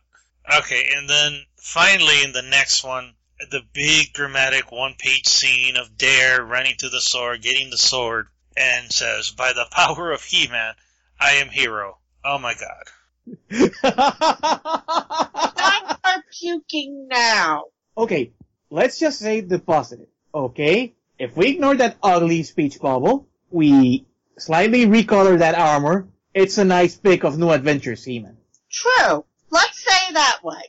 Okay, and then finally in the next one, the big dramatic one page scene of Dare running to the sword, getting the sword, and says, By the power of He Man, I am hero. Oh my god. Stop her [laughs] puking now. okay, let's just say the positive. Okay? If we ignore that ugly speech bubble, we slightly recolor that armor, it's a nice pick of new adventures, He-Man. True. That way.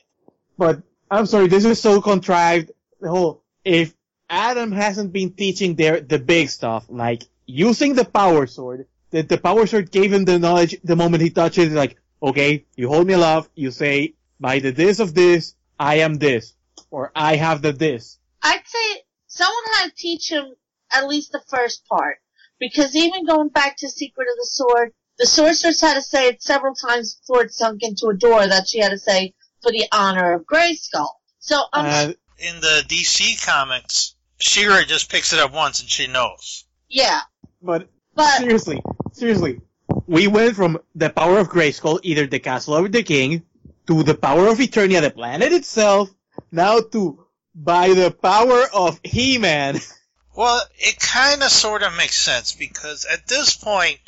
But, I'm sorry, this is so contrived. The whole, if Adam hasn't been teaching Dare, the big stuff, like using the power sword, that the power sword gave him the knowledge the moment he touched it, like, okay, you hold me aloft, you say, by the this of this, I am this. Or I have the this. I'd say someone had to teach him at least the first part. Because even going back to Secret of the Sword, the sorceress had to say it several times before it sunk into a door that she had to say for the honor of Grayskull. So I'm Uh, In the DC comics, She-Ra just picks it up once and she knows. yeah. but But seriously, seriously, we went from the power of Grayskull, either the castle or the king, to the power of Eternia, the planet itself, now to by the power of He-Man. [laughs] Well, it kind of sort of makes sense because at this point,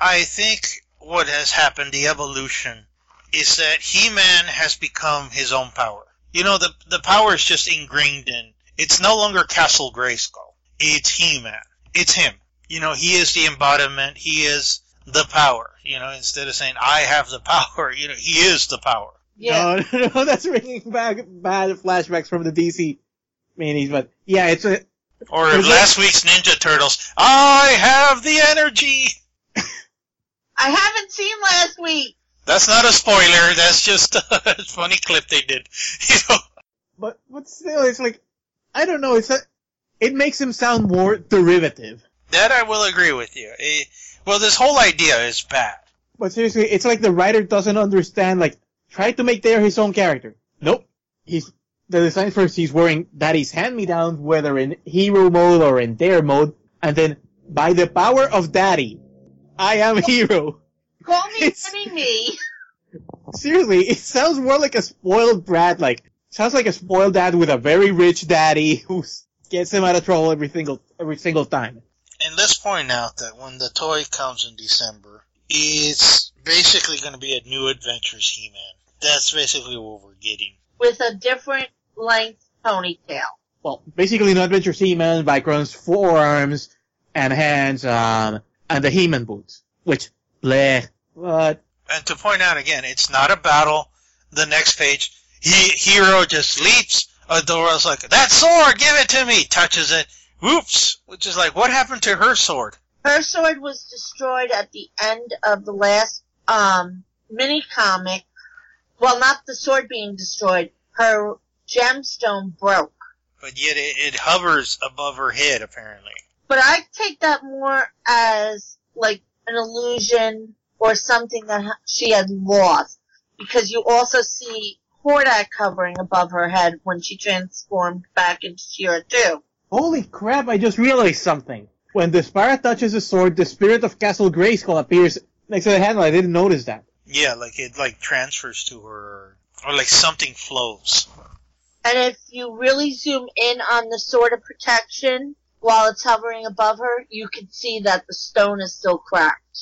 I think what has happened, the evolution, is that He-Man has become his own power. You know, the the power is just ingrained in. It's no longer Castle Grayskull. It's He-Man. It's him. You know, he is the embodiment. He is the power. You know, instead of saying I have the [laughs] power, you know, he is the power. yeah. No, [laughs] no, that's bringing back bad flashbacks from the DC minis, but yeah, it's a, Or Is it- last week's Ninja Turtles, I have the energy. [laughs] I haven't seen last week. That's not a spoiler. That's just a [laughs] funny clip they did. [laughs] You know, but, but still, it's like, I don't know, it's a, it makes him sound more derivative. that I will agree with you. Eh, well, this whole idea is bad. But seriously, it's like the writer doesn't understand, like, try to make Dare his own character. Nope. He's, the design first, he's wearing Daddy's hand-me-downs, whether in hero mode or in Dare mode, and then, by the power of Daddy, I am a hero. Call me It's- Mini Me. Seriously, it sounds more like a spoiled brat, like, sounds like a spoiled dad with a very rich daddy who gets him out of trouble every single, every single time. And let's point out that when the toy comes in December, it's basically going to be a new Adventures He-Man. That's basically what we're getting. with a different length ponytail. well, basically no adventure He-Man, Vicron's forearms and hands, um, and the He-Man boots, which, bleh, What? And to point out again, it's not a battle. The next page, he, Hero just leaps. Adora's like, that sword, give it to me! Touches it. Whoops! Which is like, what happened to her sword? Her sword was destroyed at the end of the last um, mini comic. Well, not the sword being destroyed. Her gemstone broke. But yet it, it hovers above her head, apparently. But I take that more as like an illusion or something that she had lost. Because you also see Hordak covering above her head when she transformed back into She-Ra too. holy crap, I just realized something. When Despara touches the sword, the spirit of Castle Grayskull appears next to the handle, I didn't notice that. Yeah, like it like transfers to her, or like something flows. And if you really zoom in on the sword of protection while it's hovering above her, you can see that the stone is still cracked.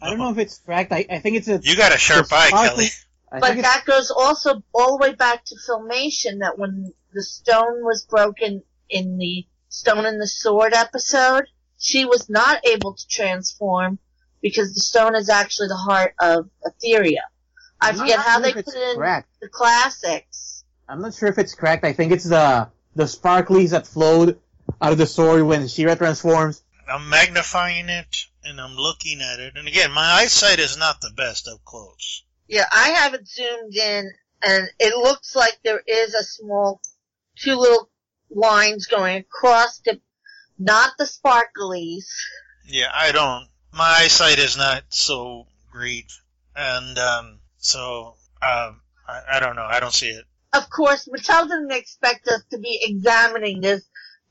I don't know if it's cracked, I, I think it's a, You got a sharp eye, sparkly. Kelly. But think it's, that goes also all the way back to filmation that when the stone was broken in the Stone and the Sword episode, she was not able to transform because the stone is actually the heart of Etheria. I I'm forget how they put it in cracked. the classics. I'm not sure if it's cracked, I think it's the, the sparklies that flowed out of the story when Shira transforms. I'm magnifying it and I'm looking at it, and again, my eyesight is not the best up close. Yeah, I have it zoomed in, and it looks like there is a small, two little lines going across the, not the sparklies. Yeah, I don't. My eyesight is not so great, and um, so um, I, I don't know. I don't see it. Of course, Mattel didn't expect us to be examining this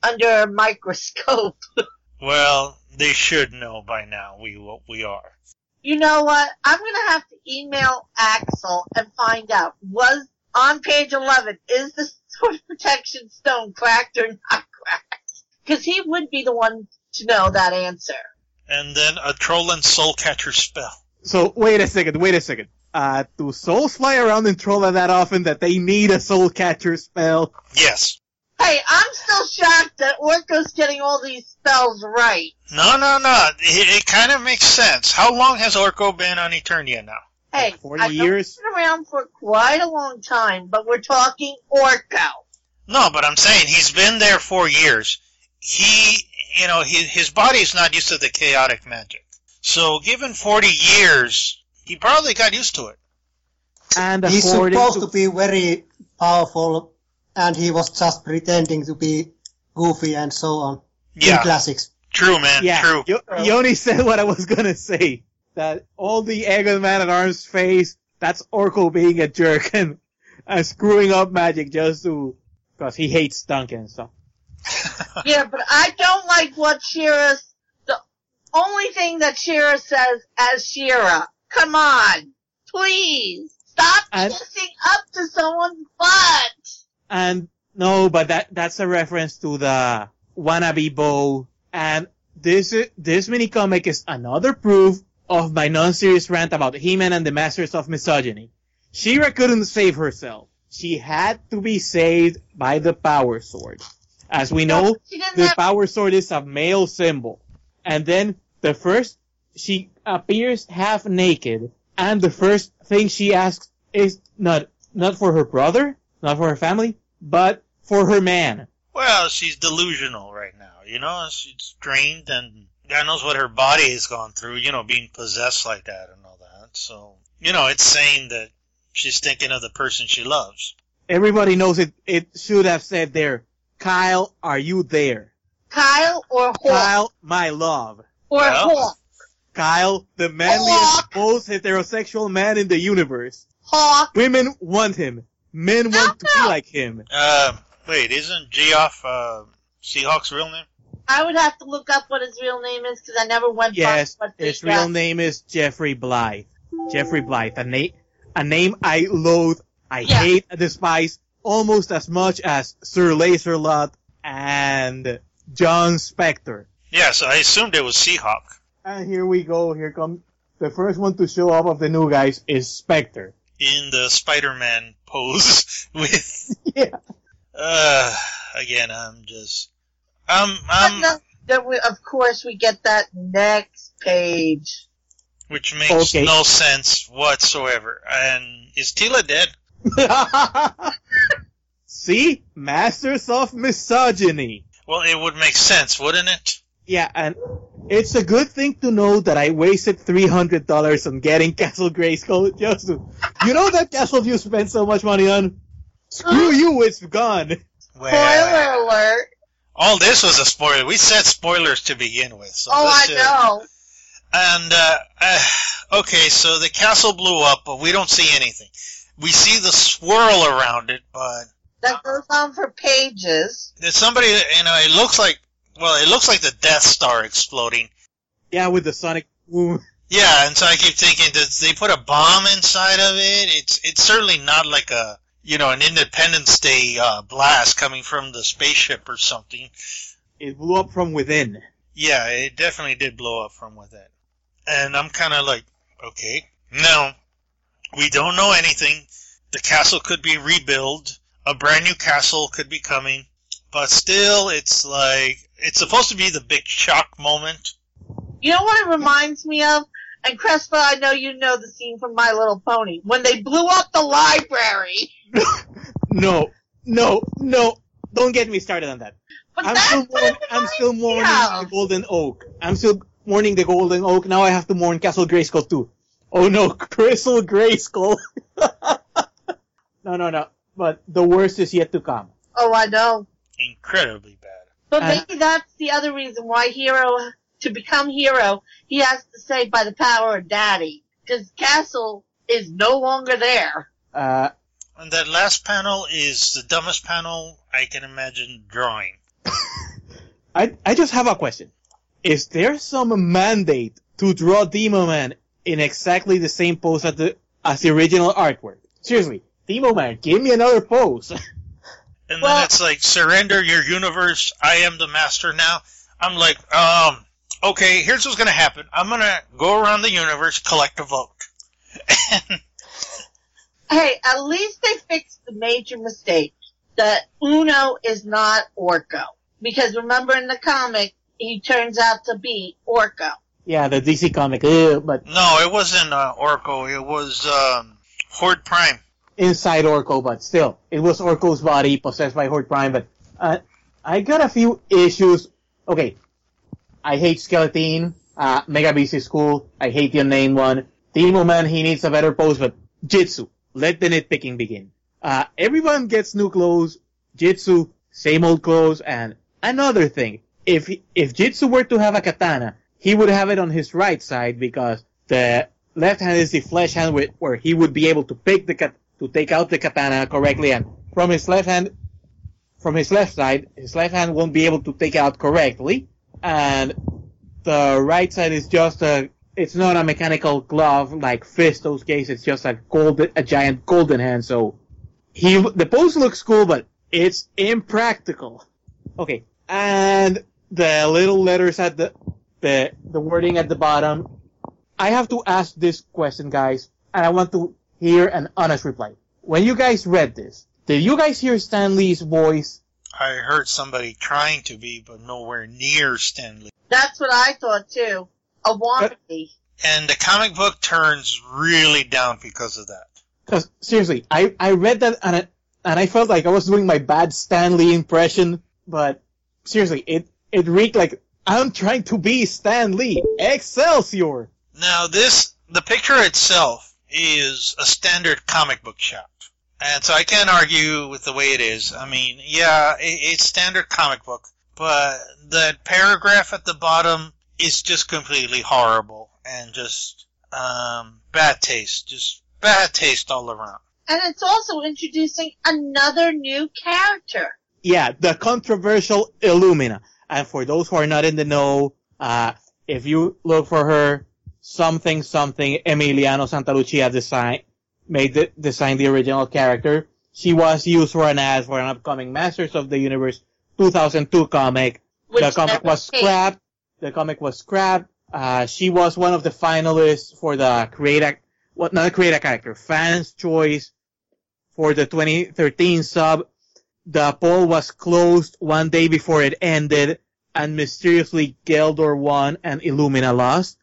under a microscope. [laughs] Well, they should know by now. We what we are. You know what? I'm gonna have to email Axel and find out, was, on page 11, is the sword of [laughs] protection stone cracked or not cracked? Cause he would be the one to know that answer. And then a Trollan soul catcher spell. So, wait a second, wait a second. Uh, do souls fly around in Trolla that often that they need a soul catcher spell? Yes. Hey, I'm still shocked that Orko's getting all these spells right. No, no, no. It, it kind of makes sense. How long has Orko been on Eternia now? Hey, 40 I know years? he's been around for quite a long time, but we're talking Orko. No, but I'm saying he's been there for years. He, you know, he, his body's not used to the chaotic magic. So, given 40 years, he probably got used to it. And He's supposed to, to be very powerful, and he was just pretending to be goofy and so on in Yeah, classics. true, man. yeah, True. you, you only said what I was gonna say. That all the Egon Man at Arms face, that's Orko being a jerk [laughs] and, and screwing up magic just to, cause he hates Duncan, so. [laughs] Yeah, but I don't like what She-Ra, the only thing that She-Ra says as She-Ra. Come on. Please. Stop And- kissing up to someone's butt. And no, but that that's a reference to the wannabe bow. And this this mini comic is another proof of my non-serious rant about He-Man and the Masters of Misogyny. She-Ra couldn't save herself. She had to be saved by the Power Sword. As we know, the have, Power Sword is a male symbol. And then the first, she appears half naked, and the first thing she asks is not, not for her brother, not for her family, but for her man. Well, she's delusional right now. You know, she's drained and God knows what her body has gone through, you know, being possessed like that and all that. So, you know, it's saying that she's thinking of the person she loves. Everybody knows it, it should have said there, Kyle, are you there? Kyle or Hawk? Kyle, my love. or Well, Hawk? Kyle, the manliest, most heterosexual man in the universe. Hawk. Women want him. Men want to be like him. Uh, wait, isn't Geoff uh, Seahawk's real name? I would have to look up what his real name is because I never went Yes, by what his real got. name is Jeffrey Blythe. Jeffrey Blythe, a name, a name I loathe, I Yeah. hate, and despise almost as much as Sir Laserlot and John Spector. Yes, I assumed it was Seahawk. And here we go. Here comes the first one to show up of the new guys is Spector. In the Spider-Man pose [laughs] with, Yeah. uh, again, I'm just, um, But um, no, then we, of course we get that next page. which makes Okay. no sense whatsoever. And is Teela dead? [laughs] See? Masters of misogyny. Well, it would make sense, wouldn't it? Yeah, and it's a good thing to know that I wasted $300 on getting [laughs] Castle Grayskull just to, you know that castle you spent so much money on? Screw you, it's gone. Well, Spoiler alert. all this was a spoiler. We said spoilers to begin with. So Oh, this I is- know. And uh, uh, okay, so the castle blew up, but we don't see anything. We see the swirl around it, but That goes on for pages. there's somebody. You know, it looks like well, it looks like the Death Star exploding. Yeah, with the sonic boom. Yeah, and so I keep thinking, did they put a bomb inside of it? It's it's certainly not like a you know an Independence Day uh, blast coming from the spaceship or something. It blew up from within. Yeah, it definitely did blow up from within. And I'm kind of like, okay, now we don't know anything. The castle could be rebuilt. A brand new castle could be coming. But still, it's like, it's supposed to be the big shock moment. You know what it reminds me of? And Crespa, I know you know the scene from My Little Pony. When they blew up the library. [laughs] No, no, no. Don't get me started on that. But I'm that's still, what I'm still mourning of. the Golden Oak. I'm still mourning the Golden Oak. Now I have to mourn Castle Grayskull too. Oh no, [laughs] Crystal Grayskull. [laughs] no, no, no. But the worst is yet to come. Oh, I know. Incredibly bad. But Uh, maybe that's the other reason why Hero, to become Hero, he has to say by the power of Daddy. Because Castle is no longer there. Uh, And that last panel is the dumbest panel I can imagine drawing. [laughs] I, I just have a question. Is there some mandate to draw Demo Man in exactly the same pose as the, as the original artwork? Seriously, Demo Man, give me another pose. [laughs] And Well- then it's like, surrender your universe. I am the master now. I'm like, um, okay, here's what's gonna happen. I'm gonna go around the universe, collect a vote. [laughs] Hey, at least they fixed the major mistake that Uno is not Orko. Because remember in the comic, he turns out to be Orko. yeah, the DC comic, ugh, but no, it wasn't uh, Orko. It was um, Horde Prime. Inside Orko, but still, it was Orko's body possessed by Horde Prime. But uh, I got a few issues. Okay, I hate Skeleton. Uh, Mega Beast is cool. I hate the unnamed one. Demo Man, he needs a better pose, but Jitsu, let the nitpicking begin. Uh, everyone gets new clothes. Jitsu, same old clothes, and another thing. If if Jitsu were to have a katana, he would have it on his right side because the left hand is the flesh hand with, where he would be able to pick the kat- to take out the katana correctly, and from his left hand, from his left side, his left hand won't be able to take out correctly, and the right side is just a. It's not a mechanical glove like Fisto's case. It's just a golden, a giant golden hand. So he, the pose looks cool, but it's impractical. Okay, and the little letters at the, the, the wording at the bottom. I have to ask this question, guys, and I want to hear an honest reply. When you guys read this, did you guys hear Stan Lee's voice? I heard somebody trying to be, but nowhere near Stan Lee. That's what I thought too. A wannabe. And the comic book turns really down because of that. Because seriously, I, I read that and I, and I felt like I was doing my bad Stan Lee impression, but seriously, it it reeked like I'm trying to be Stan Lee. Excelsior! Now this, the picture itself is a standard comic book shop. And so I can't argue with the way it is. I mean, yeah, it, it's standard comic book, but that paragraph at the bottom is just completely horrible. and just um, bad taste, just bad taste all around. And it's also introducing another new character. Yeah, the controversial Illumina. And for those who are not in the know, uh, if you look for her, something something Emiliano Santalucia design made the, designed the original character. She was used for an ad for an upcoming Masters of the Universe 2002 comic. Which the comic was came. scrapped. The comic was scrapped. Uh, she was one of the finalists for the create a, what, not create a character, fans choice for the 2013 sub. The poll was closed one day before it ended and mysteriously Geldor won and Illumina lost.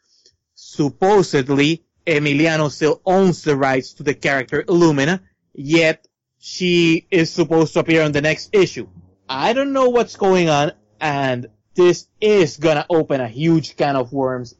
Supposedly, Emiliano still owns the rights to the character Illumina, yet she is supposed to appear on the next issue. I don't know what's going on, and this is gonna open a huge can of worms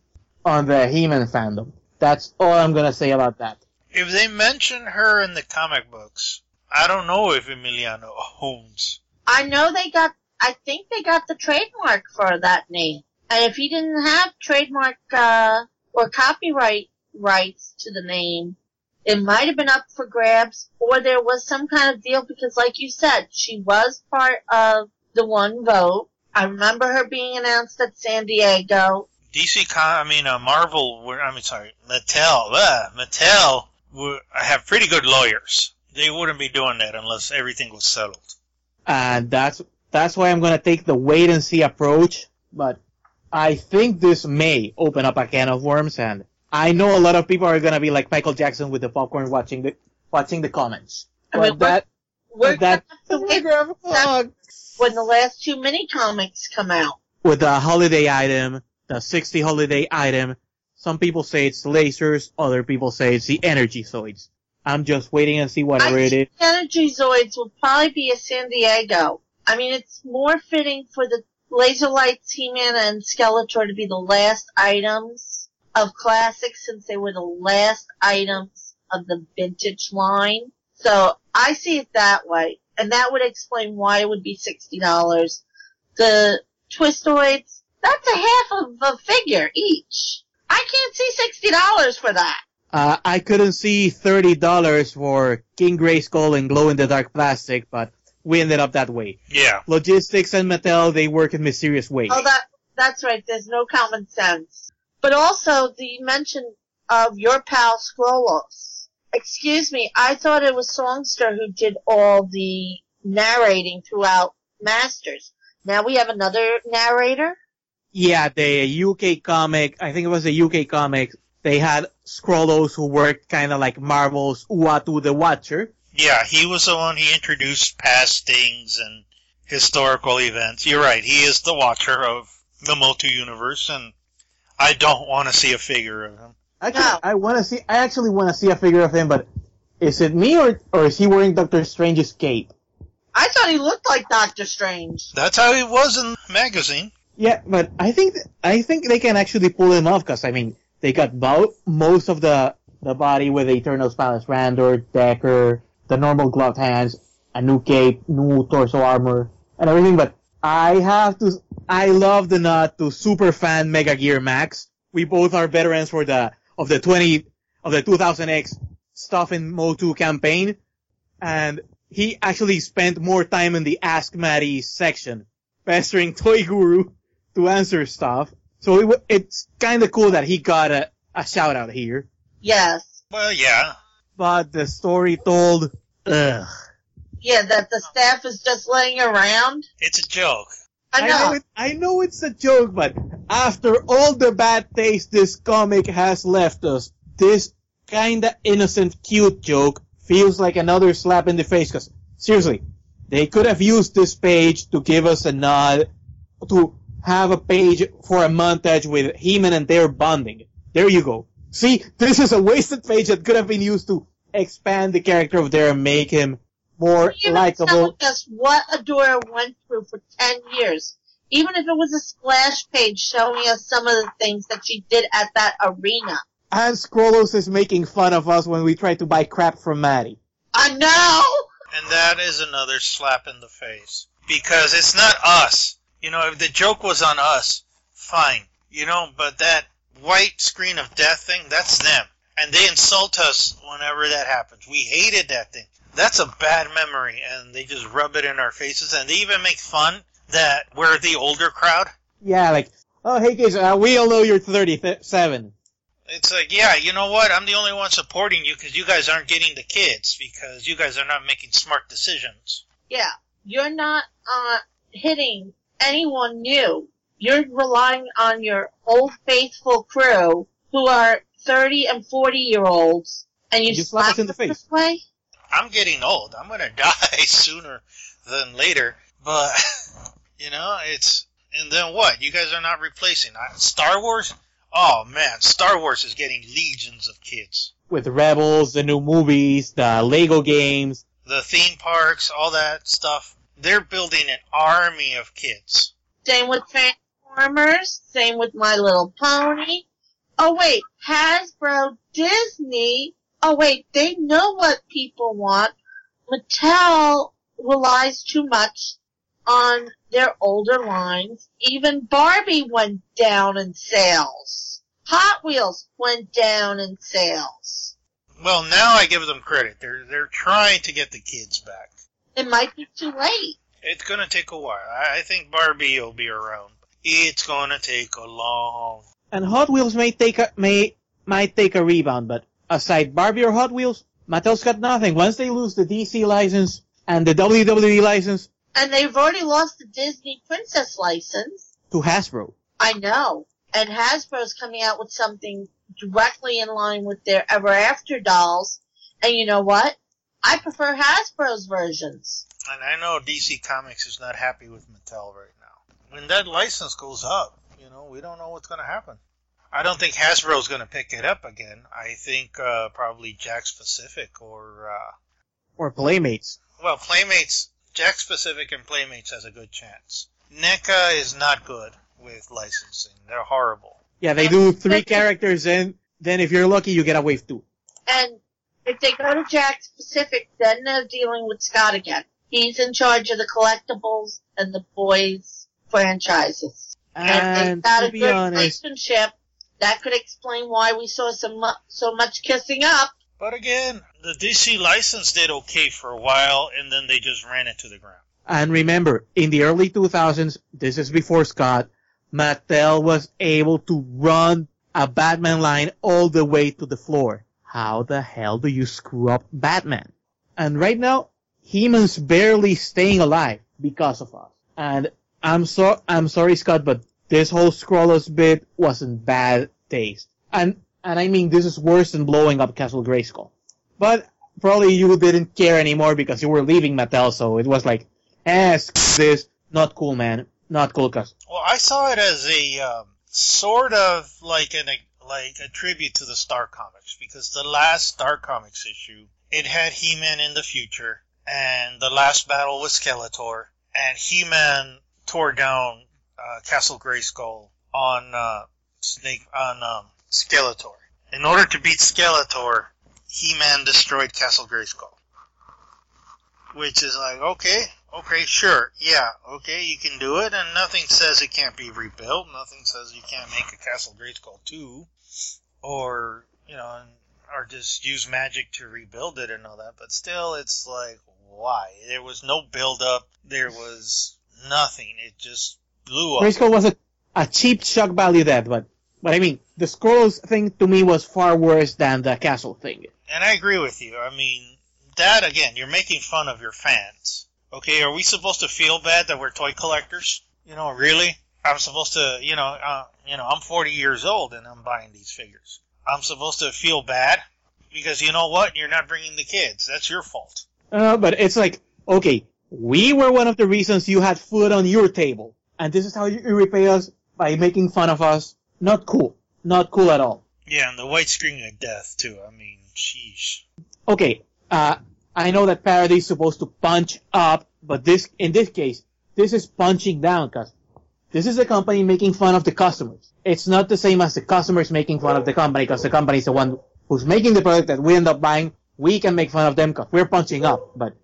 on the He-Man fandom. That's all I'm gonna say about that. If they mention her in the comic books, I don't know if Emiliano [laughs] owns. I know they got, I think they got the trademark for that name. And if he didn't have trademark, uh, or copyright rights to the name, it might have been up for grabs, or there was some kind of deal because like you said, she was part of the one vote. I remember her being announced at San Diego. DC, Com- I mean, uh, Marvel, were, I mean, sorry, Mattel, uh, Mattel were, have pretty good lawyers. They wouldn't be doing that unless everything was settled. and that's that's why I'm gonna take the wait and see approach. But I think this may open up a can of worms, and I know a lot of people are gonna be like Michael Jackson with the popcorn watching the watching the comments. I But mean, that but that gonna have to wait telegraph hog when the last two mini comics come out. with the holiday item, the 60 holiday item. Some people say it's lasers, other people say it's the energy zoids. I'm just waiting and see I whatever it is. Energy Zoids will probably be a San Diego. I mean, it's more fitting for the Laser Lights, He-Man, and Skeletor to be the last items of classics since they were the last items of the vintage line. So I see it that way. And that would explain why it would be $60. The Twistoids, that's a half of a figure each. I can't see $60 for that. Uh, I couldn't see $30 for King Grayskull and glow in the dark plastic, but we ended up that way. Yeah. Logistics and Mattel, they work in mysterious ways. Oh, that that's right. There's no common sense. But also the mention of your pal Scrollos. Excuse me, I thought it was Songster who did all the narrating throughout Masters. Now we have another narrator. Yeah, the UK comic, I think it was a UK comic, they had Scrollos who worked kind of like Marvel's Uatu the Watcher. Yeah, he was the one he introduced past things and historical events. You're right, he is the watcher of the multi-universe, and I don't want to see a figure of him. Actually, No. I want to see, I actually want to see a figure of him, but is it me or, or is he wearing Doctor Strange's cape? I thought he looked like Doctor Strange. That's how he was in the magazine. Yeah, but I think th- I think they can actually pull him off because I mean they got both most of the the body with Eternal Palace Randor, Decker, the normal gloved hands, a new cape, new torso armor, and everything. But I have to I love the nod to super fan Mega Gear Max. We both are veterans for the of the 20 of the 2000X stuff in Mo2 campaign, and he actually spent more time in the Ask Matty section pestering [laughs] Toy Guru to answer stuff. So it, it's kind of cool that he got a, a shout out here. Yes. Well, yeah. But the story told, ugh. Yeah, that the staff is just laying around. It's a joke. I know. it, I know it's a joke, but after all the bad taste this comic has left us, this kinda innocent, cute joke feels like another slap in the face. Cause seriously, they could have used this page to give us a nod, to have a page for a montage with He-Man and their bonding. There you go. See, this is a wasted page that could have been used to expand the character of Dare and make him more Even likable. telling us what Adora went through for 10 years. Even if it was a splash page showing us some of the things that she did at that arena. And Scrollos is making fun of us when we try to buy crap from Matty. I know! And that is another slap in the face. Because it's not us. You know, if the joke was on us, fine. You know, but that white screen of death thing, that's them. And they insult us whenever that happens. We hated that thing. That's a bad memory, and they just rub it in our faces, and they even make fun that we're the older crowd. Yeah, like, oh, hey guys, uh, we all know you're 37. It's like, yeah, you know what? I'm the only one supporting you because you guys aren't getting the kids because you guys are not making smart decisions. Yeah, you're not uh, hitting anyone new. You're relying on your old faithful crew who are 30 and 40 year olds, and you, You slap slap us in the them face. this way? I'm getting old. I'm gonna [laughs] die sooner than later. But [laughs] you know, it's and then what? You guys are not replacing I- Star Wars. Oh man, Star Wars is getting legions of kids. With Rebels, the new movies, the Lego games. The theme parks, all that stuff. They're building an army of kids. Same with Transformers. Same with My Little Pony. Oh wait, Hasbro, Disney. Oh wait, they know what people want. Mattel relies too much on their older lines. Even Barbie went down in sales. Hot Wheels went down in sales. Well, now I give them credit. They're they're trying to get the kids back. It might be too late. It's gonna take a while. I think Barbie will be around. It's gonna take a long. And Hot Wheels may take a, may, might take a rebound, but aside Barbie or Hot Wheels, Mattel's got nothing. Once they lose the DC license and the WWE license And they've already lost the Disney Princess license. to Hasbro. I know. And Hasbro's coming out with something directly in line with their Ever After dolls. And you know what? I prefer Hasbro's versions. And I know DC Comics is not happy with Mattel right now. When that license goes up, you know, we don't know what's going to happen. I don't think Hasbro's going to pick it up again. I think uh, probably Jakks Pacific or, uh, Or Playmates. well, Playmates, Jakks Pacific and Playmates has a good chance. NECA is not good with licensing. They're horrible. Yeah, they do three characters and then if you're lucky you get a wave two. And if they go to Jakks Pacific, then they're dealing with Scott again. He's in charge of the collectibles and the boys franchises. And And they've got to a good honest, relationship. That could explain why we saw so, mu- so much kissing up. But again, the DC license did okay for a while, and then they just ran it to the ground. and remember, in the early 2000s, this is before Scott, Mattel was able to run a Batman line all the way to the floor. How the hell do you screw up Batman? And right now, He-Man's barely staying alive because of us. And I'm so, I'm sorry Scott, but this whole Scrollos bit was in bad taste. And, and I mean this is worse than blowing up Castle Grayskull. But probably you didn't care anymore because you were leaving Mattel, so it was like, eh, s- this, not cool man, not cool cuz. Well, I saw it as a um, sort of like an like a tribute to the Star Comics because the last Star Comics issue it had He-Man in the future, and the last battle was Skeletor, and He-Man tore down uh, Castle Grayskull on uh, Snake on um, Skeletor. In order to beat Skeletor, He-Man destroyed Castle Grayskull. Which is like, okay, okay, sure, yeah, okay, you can do it, and nothing says it can't be rebuilt. Nothing says you can't make a Castle Grayskull 2. Or, you know, or just use magic to rebuild it and all that. But still, it's like, why? There was no build up. There was nothing. It just blew up. Grayskull was a, a cheap shock value death, but, but I mean, the Scrolls thing to me was far worse than the Castle thing. And I agree with you. I mean, that again, you're making fun of your fans. Okay, are we supposed to feel bad that we're toy collectors? You know, really? I'm supposed to, you know, uh, you know, I'm 40 years old and I'm buying these figures. I'm supposed to feel bad because you know what? You're not bringing the kids. That's your fault. Uh, but it's like, okay, we were one of the reasons you had food on your table, and this is how you repay us by making fun of us. Not cool. Not cool at all. Yeah, and the white screen of death too. I mean, sheesh. Okay, uh, I know that parody is supposed to punch up, but this, in this case, this is punching down, cause this is a company making fun of the customers. It's not the same as the customers making fun of the company, cause the company is the one who's making the product that we end up buying. We can make fun of them cause we're punching up, but,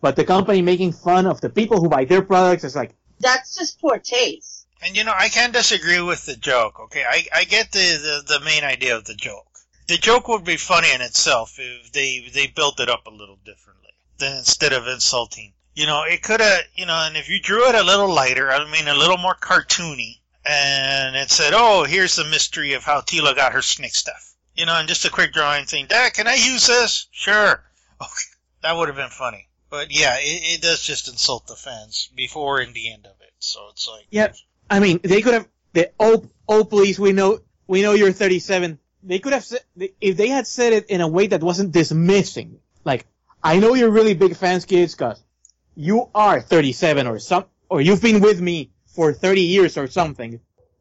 but the company making fun of the people who buy their products is like, That's just poor taste. And you know, I can't disagree with the joke. Okay, I, I get the, the, the main idea of the joke. The joke would be funny in itself if they they built it up a little differently than instead of insulting. You know, it could have, you know, and if you drew it a little lighter, I mean, a little more cartoony, and it said, "Oh, here's the mystery of how Teela got her snake stuff." You know, and just a quick drawing thing. Dad, can I use this? Sure. [laughs] Okay, that would have been funny. But yeah, it, it does just insult the fans before and the end of it. So it's like, Yeah, I mean, they could have. The, oh, oh, please, we know, we know you're 37. They could have said if they had said it in a way that wasn't dismissing. Like, I know you're really big fans, kids, cause you are 37 or some, or you've been with me for 30 years or something.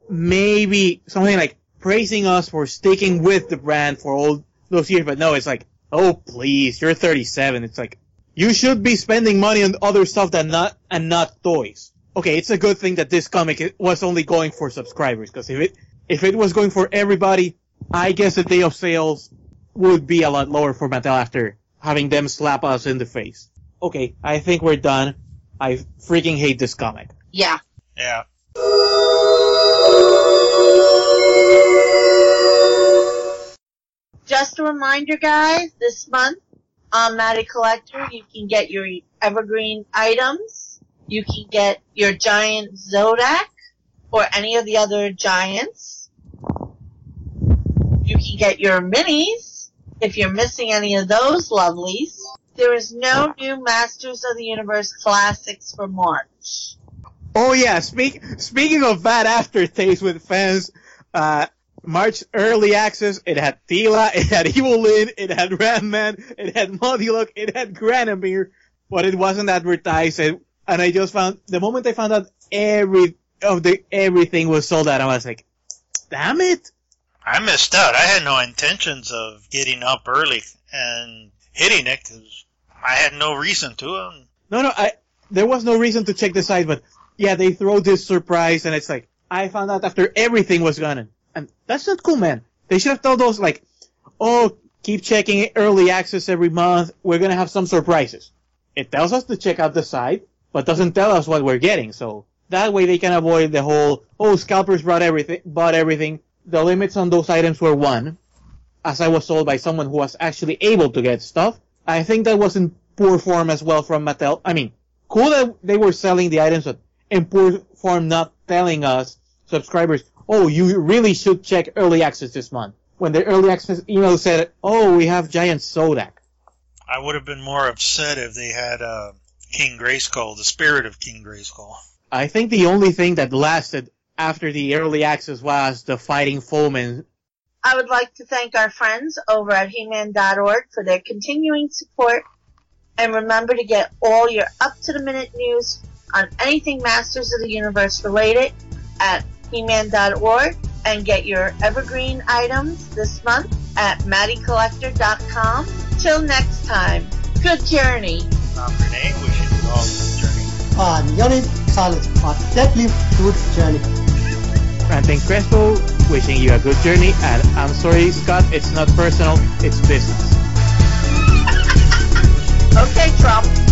Maybe something like praising us for sticking with the brand for all those years. But no, it's like, oh, please, you're 37. It's like you should be spending money on other stuff than not and not toys. Okay, it's a good thing that this comic was only going for subscribers because if it if it was going for everybody, I guess the day of sales would be a lot lower for Mattel after having them slap us in the face. Okay, I think we're done. I freaking hate this comic. Yeah. yeah. Just a reminder, guys, this month on Matty Collector, you can get your evergreen items. You can get your giant Zodak or any of the other giants. You can get your minis if you're missing any of those lovelies. There is no new Masters of the Universe classics for March. Oh yeah, speak, speaking of bad aftertaste with fans, uh, March early access, it had Teela, it had Evil it had Ram-Man, it had Modulok, it had Granamyr, but it wasn't advertised, and, and I just found, the moment I found out every, of the, everything was sold out, I was like, damn it! I missed out. I had no intentions of getting up early and hitting it because I had no reason to. And No, no, I, there was no reason to check the site, but yeah, they throw this surprise, and it's like, I found out after everything was gone. And that's not cool, man. They should have told us, like, oh, keep checking early access every month. We're gonna have some surprises. It tells us to check out the site, but doesn't tell us what we're getting. So that way they can avoid the whole, oh, scalpers brought everything, bought everything. The limits on those items were one, as I was told by someone who was actually able to get stuff. I think that was in poor form as well from Mattel. I mean, cool that they were selling the items, but in poor form not telling us subscribers, oh, you really should check early access this month. When the early access email said, oh, we have giant Zodak. I would have been more upset if they had uh, King Grayskull, the spirit of King Grayskull. I think the only thing that lasted after the early access was the fighting foeman. I would like to thank our friends over at He-Man.org for their continuing support. And remember to get all your up-to-the-minute news on anything Masters of the Universe related at He-Man.org and get your evergreen items this month at MattyCollector.com. Till next time, good journey. I'm Renee, wishing you all a ah, ah, good journey. I'm Joni, silent but deadly good journey. Ranting Crespo, wishing you a good journey, and I'm sorry, Scott, it's not personal, it's business. [laughs] Okay, Trump.